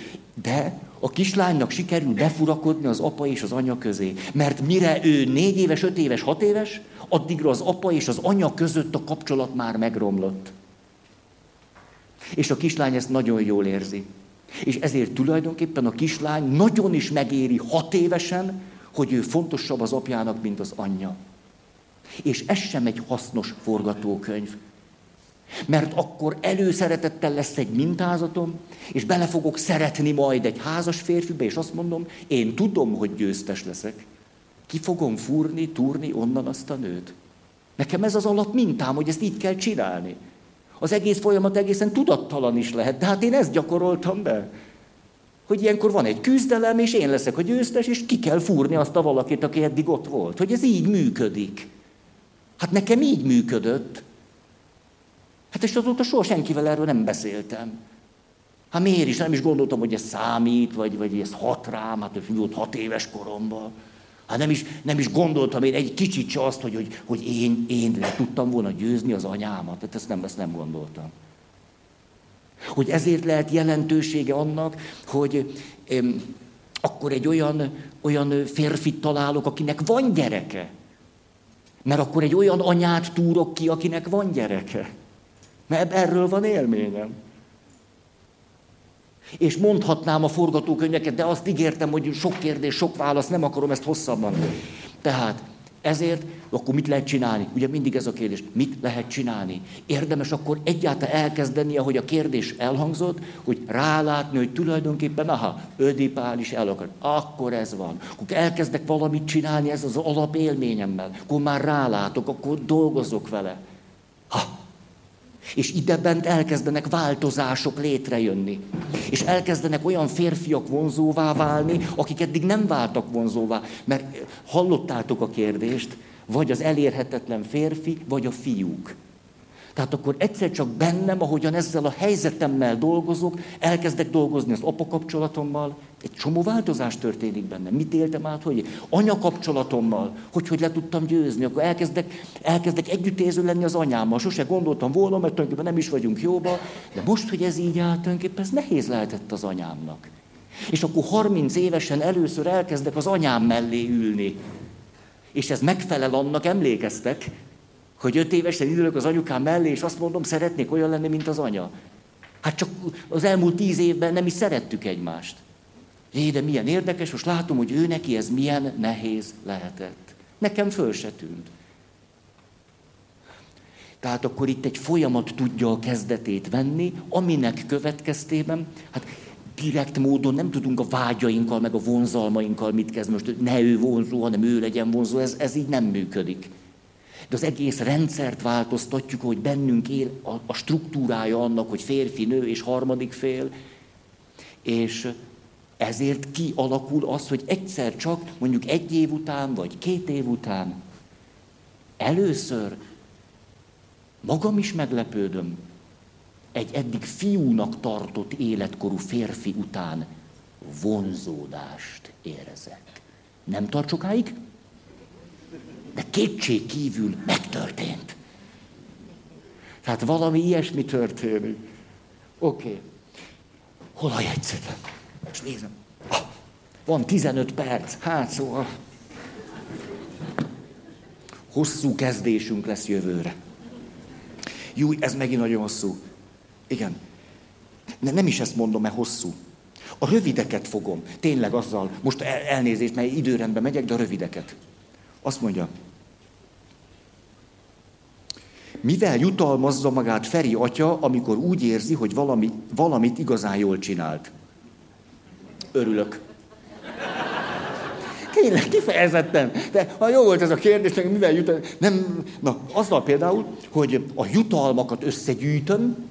De a kislánynak sikerül befurakodni az apa és az anya közé. Mert mire ő négy éves, öt éves, hat éves, addigra az apa és az anya között a kapcsolat már megromlott. És a kislány ezt nagyon jól érzi. És ezért tulajdonképpen a kislány nagyon is megéri hat évesen, hogy ő fontosabb az apjának, mint az anyja. És ez sem egy hasznos forgatókönyv. Mert akkor előszeretettel lesz egy mintázatom, és bele fogok szeretni majd egy házas férfibe, és azt mondom, én tudom, hogy győztes leszek. Ki fogom fúrni, túrni onnan azt a nőt. Nekem ez az alap mintám, hogy ezt így kell csinálni. Az egész folyamat egészen tudattalan is lehet, de hát én ezt gyakoroltam be. Hogy ilyenkor van egy küzdelem, és én leszek a győztes, és ki kell fúrni azt a valakit, aki eddig ott volt. Hogy ez így működik. Hát nekem így működött. Hát és azóta soha senkivel erről nem beszéltem. Hát miért is? Nem is gondoltam, hogy ez számít, vagy, vagy ez hat rám, hát ez volt hat éves koromban. Hát nem is, nem is gondoltam én egy kicsit se azt, hogy, hogy, hogy én, én le tudtam volna győzni az anyámat. Tehát ezt nem, ezt nem gondoltam. Hogy ezért lehet jelentősége annak, hogy em, akkor egy olyan, olyan férfit találok, akinek van gyereke. Mert akkor egy olyan anyát túrok ki, akinek van gyereke. Mert erről van élményem. És mondhatnám a forgatókönyveket, de azt ígértem, hogy sok kérdés, sok válasz, nem akarom ezt hosszabban. Tehát ezért, akkor mit lehet csinálni? Ugye mindig ez a kérdés, mit lehet csinálni? Érdemes akkor egyáltalán elkezdeni, ahogy a kérdés elhangzott, hogy rálátni, hogy tulajdonképpen, aha, ödipál is el akar. Akkor ez van. Akkor elkezdek valamit csinálni, ez az alapélményemmel. Akkor már rálátok, akkor dolgozok vele. Ha, és idebent elkezdenek változások létrejönni. És elkezdenek olyan férfiak vonzóvá válni, akik eddig nem váltak vonzóvá. Mert hallottátok a kérdést, vagy az elérhetetlen férfi, vagy a fiúk. Tehát akkor egyszer csak bennem, ahogyan ezzel a helyzetemmel dolgozok, elkezdek dolgozni az apa kapcsolatommal, egy csomó változás történik bennem. Mit éltem át, hogy anya kapcsolatommal, hogy hogy le tudtam győzni, akkor elkezdek, elkezdek együttérző lenni az anyámmal. Sose gondoltam volna, mert tulajdonképpen nem is vagyunk jóba, de most, hogy ez így áll, tulajdonképpen ez nehéz lehetett az anyámnak. És akkor 30 évesen először elkezdek az anyám mellé ülni. És ez megfelel annak, emlékeztek, hogy öt évesen ülök az anyukám mellé, és azt mondom, szeretnék olyan lenni, mint az anya. Hát csak az elmúlt tíz évben nem is szerettük egymást. Jé, de milyen érdekes, most látom, hogy ő neki ez milyen nehéz lehetett. Nekem föl se tűnt. Tehát akkor itt egy folyamat tudja a kezdetét venni, aminek következtében, hát direkt módon nem tudunk a vágyainkkal, meg a vonzalmainkkal mit kezd most, ne ő vonzó, hanem ő legyen vonzó, ez, ez így nem működik. De az egész rendszert változtatjuk, hogy bennünk él a, a struktúrája annak, hogy férfi, nő és harmadik fél, és ezért kialakul az, hogy egyszer csak, mondjuk egy év után, vagy két év után, először magam is meglepődöm, egy eddig fiúnak tartott életkorú férfi után vonzódást érzek. Nem tart sokáig? De kétség kívül megtörtént. Tehát valami ilyesmi történik. Oké. Okay. Hol a jegyzetem? És nézem. Ah, van 15 perc. Hát szóval. Hosszú kezdésünk lesz jövőre. Jó, ez megint nagyon hosszú. Igen. Ne, nem is ezt mondom, mert hosszú. A rövideket fogom. Tényleg azzal, most el, elnézést, mert időrendben megyek, de a rövideket. Azt mondja, mivel jutalmazza magát Feri atya, amikor úgy érzi, hogy valami, valamit igazán jól csinált? Örülök. Tényleg, kifejezetten. De ha jó volt ez a kérdés, mivel jutalm... Nem, na, azzal például, hogy a jutalmakat összegyűjtöm,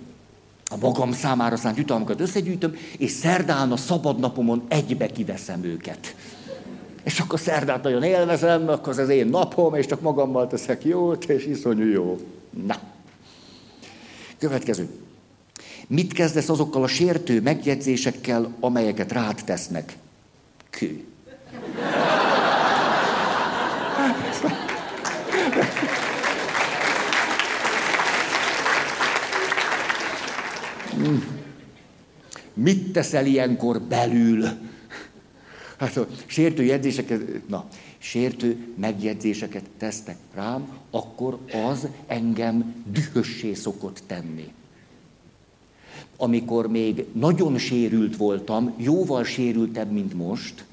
a magam számára szánt jutalmakat összegyűjtöm, és szerdán a szabadnapomon egybe kiveszem őket. És akkor szerdát nagyon élvezem, akkor az az én napom, és csak magammal teszek jót, és iszonyú jó. Na. Következő. Mit kezdesz azokkal a sértő megjegyzésekkel, amelyeket rád tesznek? Kő. (laughs) Mit teszel ilyenkor belül? Hát a sértő jegyzéseket, na, sértő megjegyzéseket tesznek rám, akkor az engem dühössé szokott tenni. Amikor még nagyon sérült voltam, jóval sérültebb, mint most,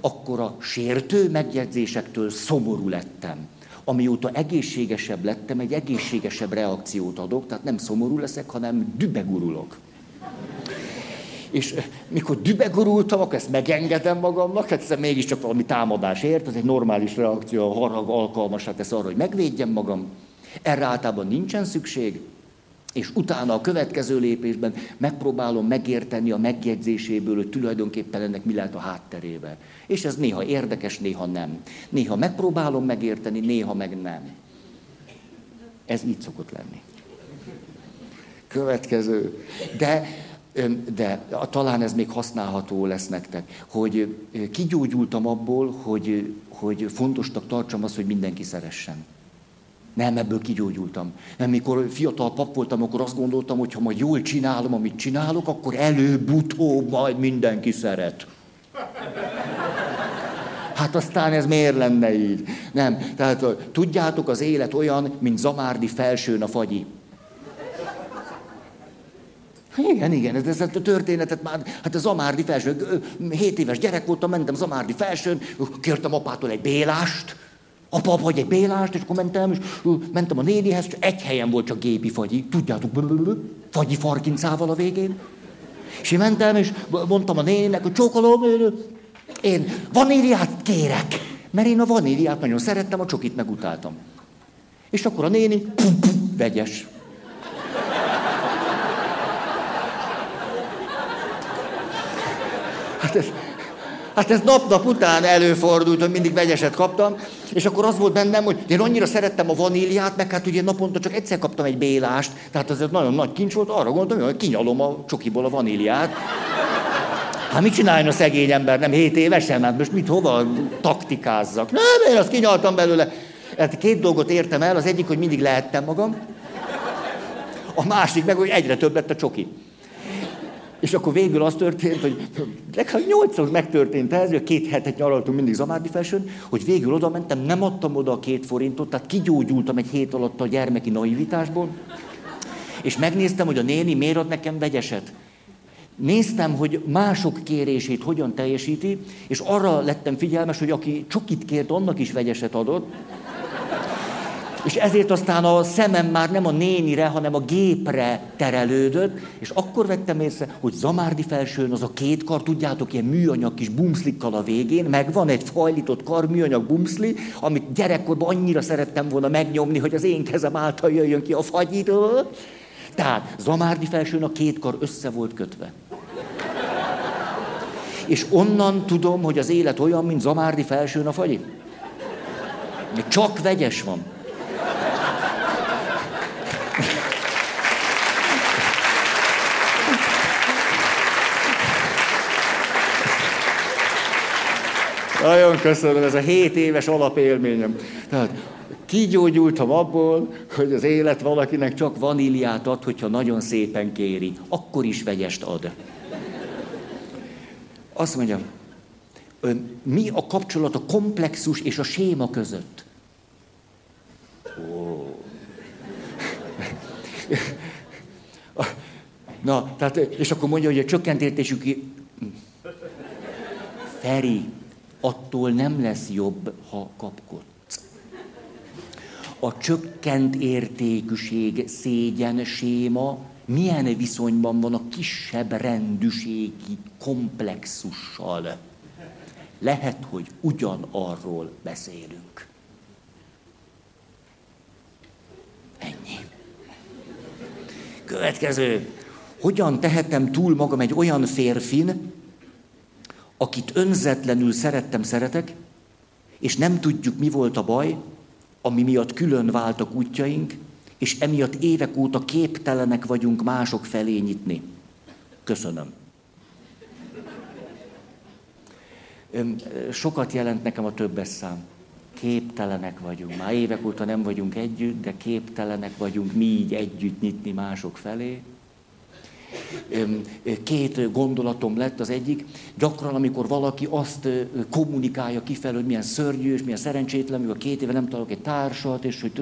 akkor a sértő megjegyzésektől szomorú lettem. Amióta egészségesebb lettem, egy egészségesebb reakciót adok, tehát nem szomorú leszek, hanem dübegurulok. És eh, mikor dübegurultam, akkor ezt megengedem magamnak, hát ez mégiscsak valami támadás ért, ez egy normális reakció, a harag alkalmasát tesz arra, hogy megvédjem magam. Erre általában nincsen szükség, és utána a következő lépésben megpróbálom megérteni a megjegyzéséből, hogy tulajdonképpen ennek mi lehet a hátterébe. És ez néha érdekes, néha nem. Néha megpróbálom megérteni, néha meg nem. Ez így szokott lenni. Következő. De de talán ez még használható lesz nektek, hogy kigyógyultam abból, hogy, hogy fontosnak tartsam azt, hogy mindenki szeressen. Nem, ebből kigyógyultam. Nem, mikor fiatal pap voltam, akkor azt gondoltam, hogy ha majd jól csinálom, amit csinálok, akkor előbb-utóbb majd mindenki szeret. Hát aztán ez miért lenne így? Nem, tehát tudjátok, az élet olyan, mint Zamárdi felsőn a fagyi. Igen, igen, ez, ez a történetet már, hát a Zamárdi felső, 7 éves gyerek voltam, mentem Zamárdi felsőn, kértem apától egy bélást, apa, vagy egy bélást, és akkor mentem, és mentem a nénihez, és egy helyen volt csak gépi fagyi, tudjátok, fagyi farkincával a végén. És én mentem, és mondtam a néninek, hogy csókolom, én vaníliát kérek, mert én a vaníliát nagyon szerettem, a csokit megutáltam. És akkor a néni, pum, pum, vegyes. Hát ez, hát ez nap-nap után előfordult, hogy mindig vegyeset kaptam, és akkor az volt bennem, hogy én annyira szerettem a vaníliát, meg hát ugye naponta csak egyszer kaptam egy bélást, tehát ez nagyon nagy kincs volt, arra gondoltam, hogy kinyalom a csokiból a vaníliát. Hát mit csináljon a szegény ember, nem 7 évesen? Hát most mit, hova taktikázzak? Nem, én azt kinyaltam belőle. Hát két dolgot értem el, az egyik, hogy mindig lehettem magam, a másik meg, hogy egyre több lett a csoki. És akkor végül az történt, hogy legalább nyolcszor megtörtént ez, hogy két hetet nyaraltunk mindig Zamárdi felsőn, hogy végül oda mentem, nem adtam oda a két forintot, tehát kigyógyultam egy hét alatt a gyermeki naivitásból, és megnéztem, hogy a néni miért ad nekem vegyeset. Néztem, hogy mások kérését hogyan teljesíti, és arra lettem figyelmes, hogy aki csokit kért, annak is vegyeset adott. És ezért aztán a szemem már nem a nénire, hanem a gépre terelődött, és akkor vettem észre, hogy Zamárdi felsőn az a két kar, tudjátok, ilyen műanyag kis bumszlikkal a végén, meg van egy fajlított kar, műanyag bumszli, amit gyerekkorban annyira szerettem volna megnyomni, hogy az én kezem által jöjjön ki a fagyitól. Tehát Zamárdi felsőn a két kar össze volt kötve. És onnan tudom, hogy az élet olyan, mint Zamárdi felsőn a fagyi. Csak vegyes van. Nagyon köszönöm, ez a 7 éves alapélményem. Tehát kigyógyultam abból, hogy az élet valakinek csak vaníliát ad, hogyha nagyon szépen kéri. Akkor is vegyest ad. Azt mondja, mi a kapcsolat a komplexus és a séma között? Ó. Na, tehát, és akkor mondja, hogy a csökkent értésű ki... Feri, attól nem lesz jobb, ha kapkodsz. A csökkent értékűség, szégyen, séma milyen viszonyban van a kisebb rendűségi komplexussal. Lehet, hogy ugyanarról beszélünk. Ennyi. Következő. Hogyan tehetem túl magam egy olyan férfin, akit önzetlenül szerettem, szeretek, és nem tudjuk, mi volt a baj, ami miatt külön váltak útjaink, és emiatt évek óta képtelenek vagyunk mások felé nyitni. Köszönöm. Sokat jelent nekem a többes szám. Képtelenek vagyunk. Már évek óta nem vagyunk együtt, de képtelenek vagyunk mi így együtt nyitni mások felé. Két gondolatom lett az egyik. Gyakran, amikor valaki azt kommunikálja kifelé, hogy milyen szörnyű és milyen szerencsétlen, a két éve nem találok egy társat, és hogy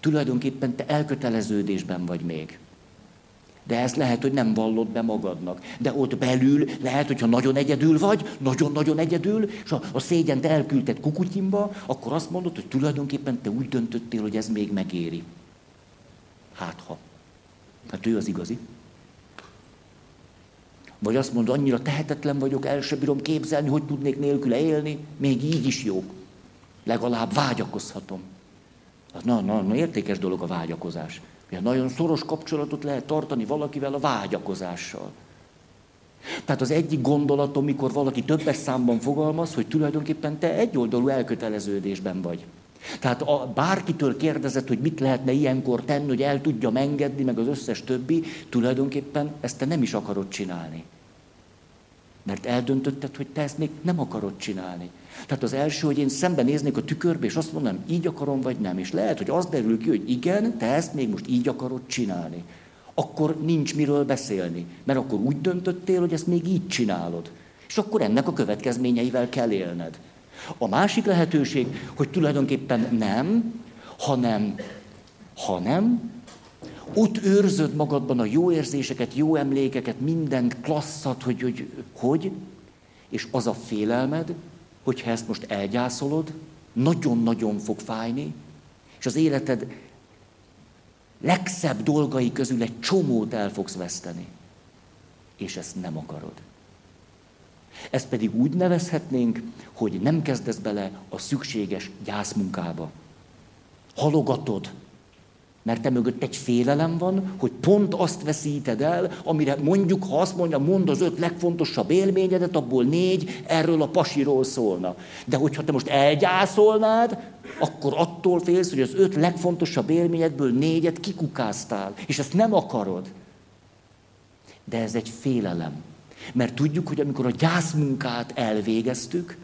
tulajdonképpen te elköteleződésben vagy még. De ezt lehet, hogy nem vallod be magadnak. De ott belül lehet, hogyha nagyon egyedül vagy, nagyon-nagyon egyedül, és a, a szégyent elküldted kukutyimba, akkor azt mondod, hogy tulajdonképpen te úgy döntöttél, hogy ez még megéri. Hát ha. Hát ő az igazi. Vagy azt mondod, annyira tehetetlen vagyok, el sem bírom képzelni, hogy tudnék nélküle élni, még így is jó. Legalább vágyakozhatom. Na, na, na értékes dolog a vágyakozás. Ugye nagyon szoros kapcsolatot lehet tartani valakivel a vágyakozással. Tehát az egyik gondolatom, mikor valaki többes számban fogalmaz, hogy tulajdonképpen te egyoldalú elköteleződésben vagy. Tehát a, bárkitől kérdezett, hogy mit lehetne ilyenkor tenni, hogy el tudja engedni, meg az összes többi, tulajdonképpen ezt te nem is akarod csinálni. Mert eldöntötted, hogy te ezt még nem akarod csinálni. Tehát az első, hogy én szembenéznék a tükörbe, és azt mondom, így akarom, vagy nem. És lehet, hogy az derül ki, hogy igen, te ezt még most így akarod csinálni. Akkor nincs miről beszélni. Mert akkor úgy döntöttél, hogy ezt még így csinálod. És akkor ennek a következményeivel kell élned. A másik lehetőség, hogy tulajdonképpen nem, hanem, hanem ott őrzöd magadban a jó érzéseket, jó emlékeket, mindent klasszat, hogy, hogy, hogy, és az a félelmed, hogyha ezt most elgyászolod, nagyon-nagyon fog fájni, és az életed legszebb dolgai közül egy csomót el fogsz veszteni. És ezt nem akarod. Ezt pedig úgy nevezhetnénk, hogy nem kezdesz bele a szükséges gyászmunkába. Halogatod, mert te mögött egy félelem van, hogy pont azt veszíted el, amire mondjuk, ha azt mondja, mond az öt legfontosabb élményedet, abból négy erről a pasiról szólna. De hogyha te most elgyászolnád, akkor attól félsz, hogy az öt legfontosabb élményedből négyet kikukáztál, és ezt nem akarod. De ez egy félelem. Mert tudjuk, hogy amikor a gyászmunkát elvégeztük,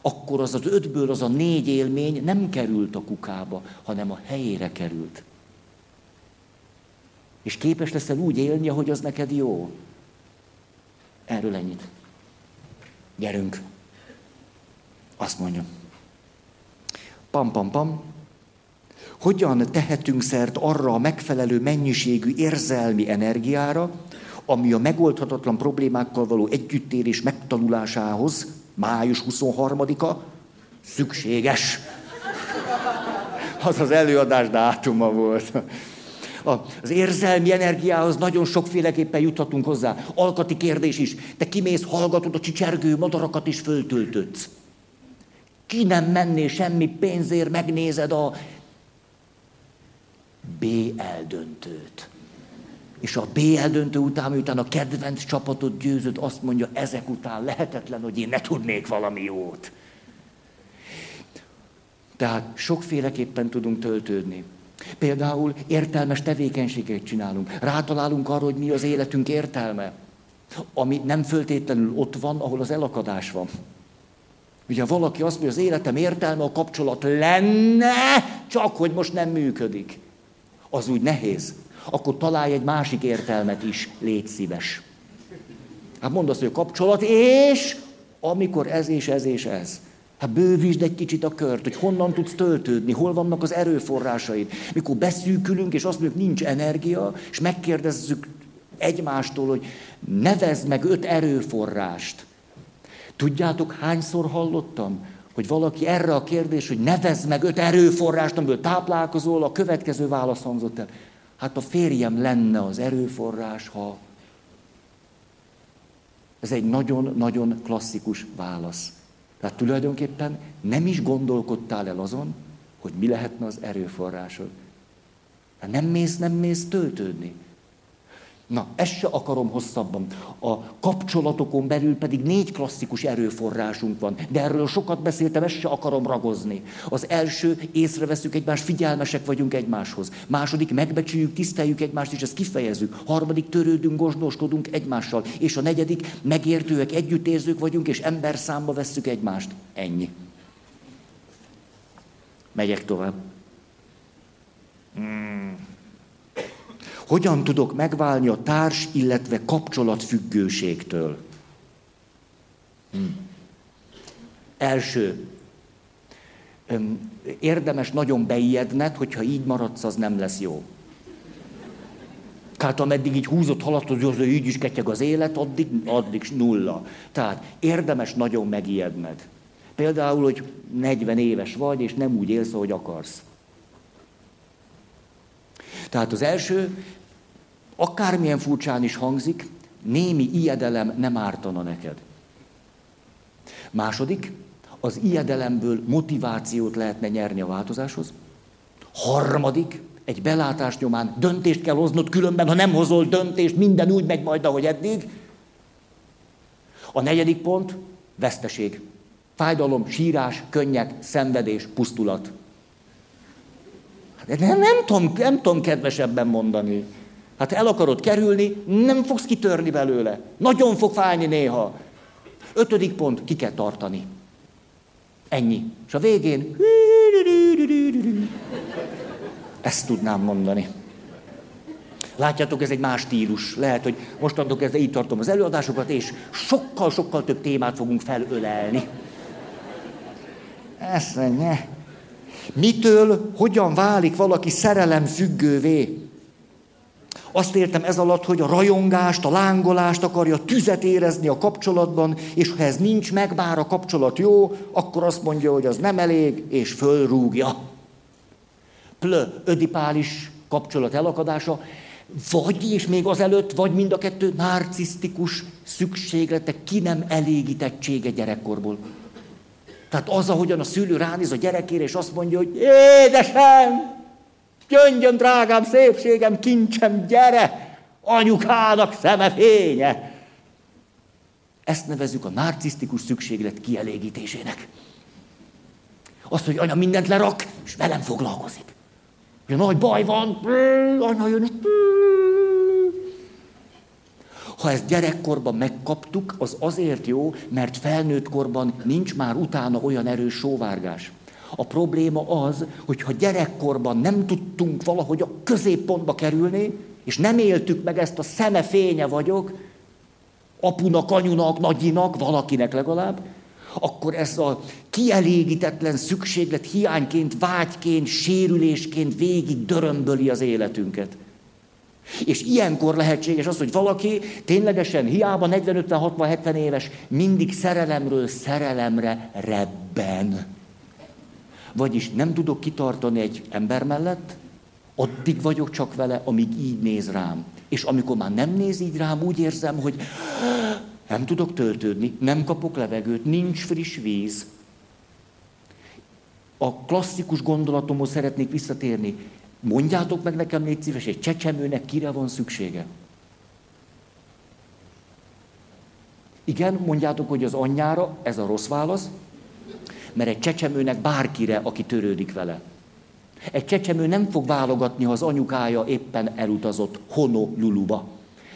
akkor az az ötből az a négy élmény nem került a kukába, hanem a helyére került. És képes leszel úgy élni, ahogy az neked jó. Erről ennyit. Gyerünk. Azt mondja. Pam, pam, pam. Hogyan tehetünk szert arra a megfelelő mennyiségű érzelmi energiára, ami a megoldhatatlan problémákkal való együttérés megtanulásához, május 23-a, szükséges. Az az előadás dátuma volt. Az érzelmi energiához nagyon sokféleképpen juthatunk hozzá. Alkati kérdés is. Te kimész, hallgatod a csicsergő madarakat is föltöltödsz. Ki nem menné semmi pénzért, megnézed a B eldöntőt. És a B eldöntő után, miután a kedvenc csapatot győzött, azt mondja, ezek után lehetetlen, hogy én ne tudnék valami jót. Tehát sokféleképpen tudunk töltődni. Például értelmes tevékenységet csinálunk. Rátalálunk arra, hogy mi az életünk értelme. Ami nem föltétlenül ott van, ahol az elakadás van. Ugye valaki azt mondja, az életem értelme a kapcsolat lenne, csak hogy most nem működik. Az úgy nehéz. Akkor találj egy másik értelmet is, légy szíves. Hát mondd azt, hogy kapcsolat, és amikor ez és ez és ez. Hát bővítsd egy kicsit a kört, hogy honnan tudsz töltődni, hol vannak az erőforrásaid. Mikor beszűkülünk, és azt mondjuk, nincs energia, és megkérdezzük egymástól, hogy nevezd meg öt erőforrást. Tudjátok, hányszor hallottam, hogy valaki erre a kérdés, hogy nevezd meg öt erőforrást, amiből táplálkozol, a következő válasz hangzott el. Hát a férjem lenne az erőforrás, ha... Ez egy nagyon-nagyon klasszikus válasz. Tehát tulajdonképpen nem is gondolkodtál el azon, hogy mi lehetne az erőforrásod. Hát nem mész, nem mész töltődni. Na, ezt se akarom hosszabban. A kapcsolatokon belül pedig négy klasszikus erőforrásunk van, de erről sokat beszéltem, ezt se akarom ragozni. Az első, észreveszünk egymást, figyelmesek vagyunk egymáshoz. Második, megbecsüljük, tiszteljük egymást, és ezt kifejezzük. Harmadik, törődünk, gosdóskodunk egymással. És a negyedik, megértőek, együttérzők vagyunk, és ember számba vesszük egymást. Ennyi. Megyek tovább. Hogyan tudok megválni a társ, illetve kapcsolatfüggőségtől? Hm. Első, érdemes nagyon beijedned, hogyha így maradsz, az nem lesz jó. Tehát ameddig így húzott, haladtod, hogy így is ketyeg az élet, addig, addig nulla. Tehát érdemes nagyon megijedned. Például, hogy 40 éves vagy, és nem úgy élsz, ahogy akarsz. Tehát az első, akármilyen furcsán is hangzik, némi ijedelem nem ártana neked. Második, az ijedelemből motivációt lehetne nyerni a változáshoz. Harmadik, egy belátás nyomán döntést kell hoznod, különben, ha nem hozol döntést, minden úgy megy majd, ahogy eddig. A negyedik pont, veszteség. Fájdalom, sírás, könnyek, szenvedés, pusztulat. Hát nem, nem, tudom, nem tudom kedvesebben mondani. Hát el akarod kerülni, nem fogsz kitörni belőle. Nagyon fog fájni néha. Ötödik pont, ki kell tartani. Ennyi. És a végén... Ezt tudnám mondani. Látjátok, ez egy más stílus. Lehet, hogy mostantól kezdve így tartom az előadásokat, és sokkal-sokkal több témát fogunk felölelni. Ezt mondja. Mitől, hogyan válik valaki szerelem függővé? Azt értem ez alatt, hogy a rajongást, a lángolást akarja, tüzet érezni a kapcsolatban, és ha ez nincs meg, bár a kapcsolat jó, akkor azt mondja, hogy az nem elég, és fölrúgja. Plö, ödipális kapcsolat elakadása, vagy, és még azelőtt, vagy mind a kettő narcisztikus szükséglete, ki nem elégítettsége gyerekkorból. Tehát az, ahogyan a szülő ránéz a gyerekére, és azt mondja, hogy édesem, Gyöngyöm, drágám, szépségem, kincsem, gyere! Anyukának szeme fénye! Ezt nevezzük a narcisztikus szükséglet kielégítésének. Azt, hogy anya mindent lerak, és velem foglalkozik. Hogy nagy baj van, anya jön, ha ezt gyerekkorban megkaptuk, az azért jó, mert felnőtt korban nincs már utána olyan erős sóvárgás. A probléma az, hogy ha gyerekkorban nem tudtunk valahogy a középpontba kerülni, és nem éltük meg ezt a szeme fénye vagyok, apunak, anyunak, nagyinak, valakinek legalább, akkor ez a kielégítetlen szükséglet hiányként, vágyként, sérülésként végig dörömböli az életünket. És ilyenkor lehetséges az, hogy valaki ténylegesen hiába 40, 50, 60, 70 éves, mindig szerelemről szerelemre rebben. Vagyis nem tudok kitartani egy ember mellett, addig vagyok csak vele, amíg így néz rám. És amikor már nem néz így rám, úgy érzem, hogy nem tudok töltődni, nem kapok levegőt, nincs friss víz. A klasszikus gondolatomhoz szeretnék visszatérni. Mondjátok meg nekem, légy szíves, egy csecsemőnek kire van szüksége? Igen, mondjátok, hogy az anyjára, ez a rossz válasz, mert egy csecsemőnek bárkire, aki törődik vele. Egy csecsemő nem fog válogatni, ha az anyukája éppen elutazott Honoluluba.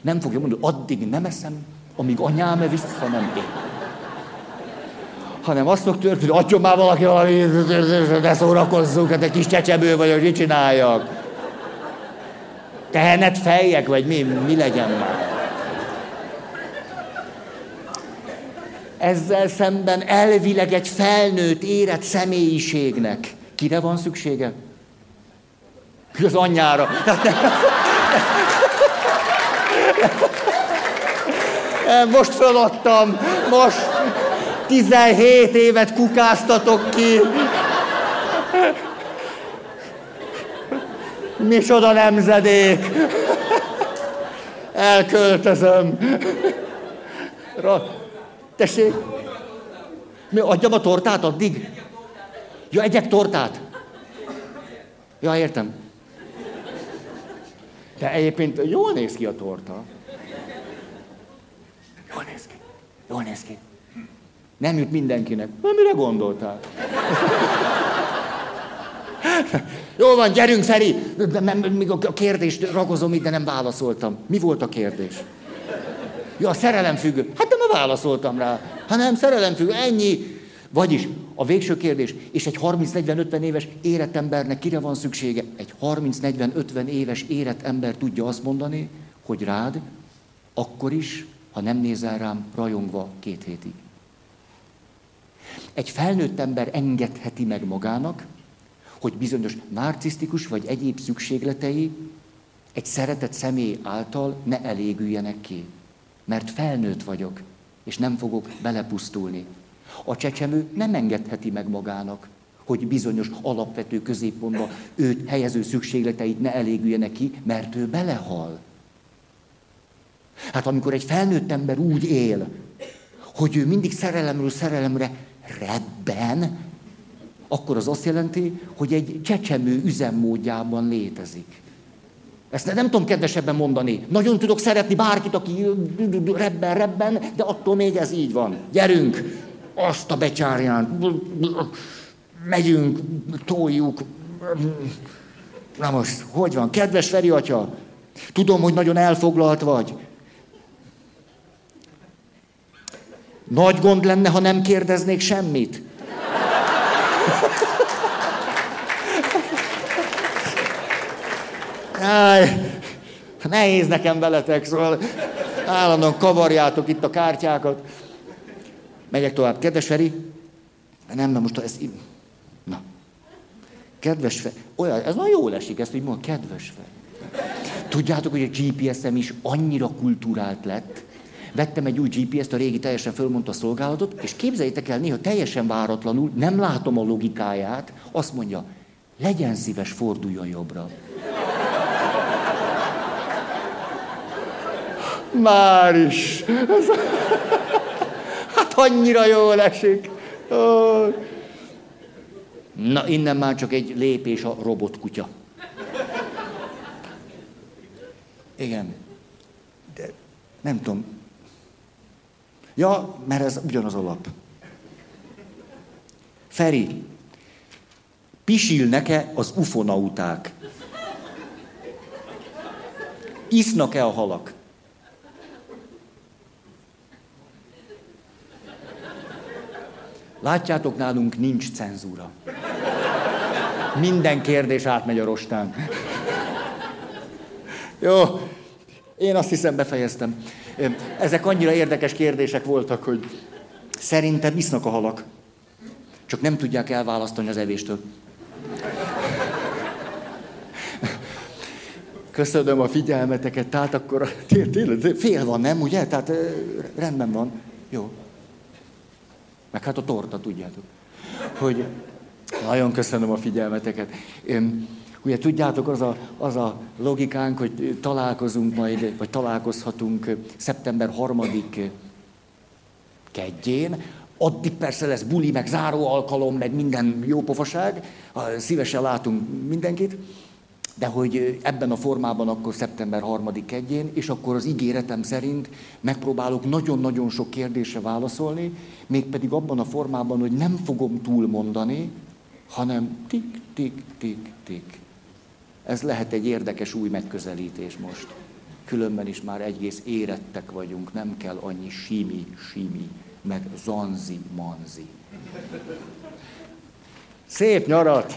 Nem fogja mondani, addig nem eszem, amíg anyám vissza nem ér. Hanem azt fog történni, hogy adjon már valaki valami, ne szórakozzunk, hát egy kis csecsemő vagyok, mit csináljak? Tehenet fejek, vagy mi, mi legyen már? Ezzel szemben elvileg egy felnőtt, érett személyiségnek kire van szüksége? Az anyjára. Most feladtam, most 17 évet kukáztatok ki. Micsoda nemzedék. Elköltözöm. Tessék? Mi, adjam a tortát addig? Ja, egyek tortát. Ja, értem. De egyébként jól néz ki a torta. Jól néz ki. Jól néz ki. Nem jut mindenkinek. Na, mire gondoltál? (laughs) Jó van, gyerünk, Feri! Még a kérdést ragozom itt, de nem válaszoltam. Mi volt a kérdés? Ja, a szerelem függő. Hát válaszoltam rá. Hát nem, szerelem függő, ennyi. Vagyis a végső kérdés, és egy 30-40-50 éves érett embernek kire van szüksége? Egy 30-40-50 éves érett ember tudja azt mondani, hogy rád, akkor is, ha nem nézel rám rajongva két hétig. Egy felnőtt ember engedheti meg magának, hogy bizonyos narcisztikus vagy egyéb szükségletei egy szeretett személy által ne elégüljenek ki. Mert felnőtt vagyok, és nem fogok belepusztulni. A csecsemő nem engedheti meg magának, hogy bizonyos alapvető középpontba őt helyező szükségleteit ne elégüljenek ki, mert ő belehal. Hát amikor egy felnőtt ember úgy él, hogy ő mindig szerelemről szerelemre rebben, akkor az azt jelenti, hogy egy csecsemő üzemmódjában létezik. Ezt nem tudom kedvesebben mondani. Nagyon tudok szeretni bárkit, aki rebben, rebben, de attól még ez így van. Gyerünk, azt a becsárján, megyünk, toljuk. Na most, hogy van? Kedves Feri atya, tudom, hogy nagyon elfoglalt vagy. Nagy gond lenne, ha nem kérdeznék semmit. Áj, nehéz nekem veletek, szóval állandóan kavarjátok itt a kártyákat. Megyek tovább. Kedves Feri, nem, nem, most ez... Na. Kedves Feri, olyan, ez nagyon jól esik, ezt így mondom, kedves Feri. Tudjátok, hogy a GPS-em is annyira kultúrált lett, vettem egy új GPS-t, a régi teljesen fölmondta a szolgálatot, és képzeljétek el, néha teljesen váratlanul, nem látom a logikáját, azt mondja, legyen szíves, forduljon jobbra. Már is. Hát annyira jól esik. Na, innen már csak egy lépés a robotkutya. Igen. De nem tudom. Ja, mert ez ugyanaz a lap. Feri, pisilnek-e az ufonauták? Isznak-e a halak? Látjátok, nálunk nincs cenzúra. Minden kérdés átmegy a rostán. Jó, én azt hiszem befejeztem. Ezek annyira érdekes kérdések voltak, hogy szerintem isznak a halak. Csak nem tudják elválasztani az evéstől. Köszönöm a figyelmeteket, tehát akkor tényleg fél van, nem, ugye? Tehát rendben van. Jó meg hát a torta, tudjátok. Hogy Nagyon köszönöm a figyelmeteket. Ugye tudjátok, az a, az a logikánk, hogy találkozunk majd, vagy találkozhatunk szeptember harmadik kedjén, Addig persze lesz buli, meg záró alkalom, meg minden jó pofaság. Szívesen látunk mindenkit. De hogy ebben a formában akkor szeptember 3 kedjén, és akkor az ígéretem szerint megpróbálok nagyon-nagyon sok kérdésre válaszolni, mégpedig abban a formában, hogy nem fogom túlmondani, hanem tik, tik, tik, tik. Ez lehet egy érdekes új megközelítés most. Különben is már egész érettek vagyunk, nem kell annyi simi, simi, meg zanzi, manzi. Szép nyarat!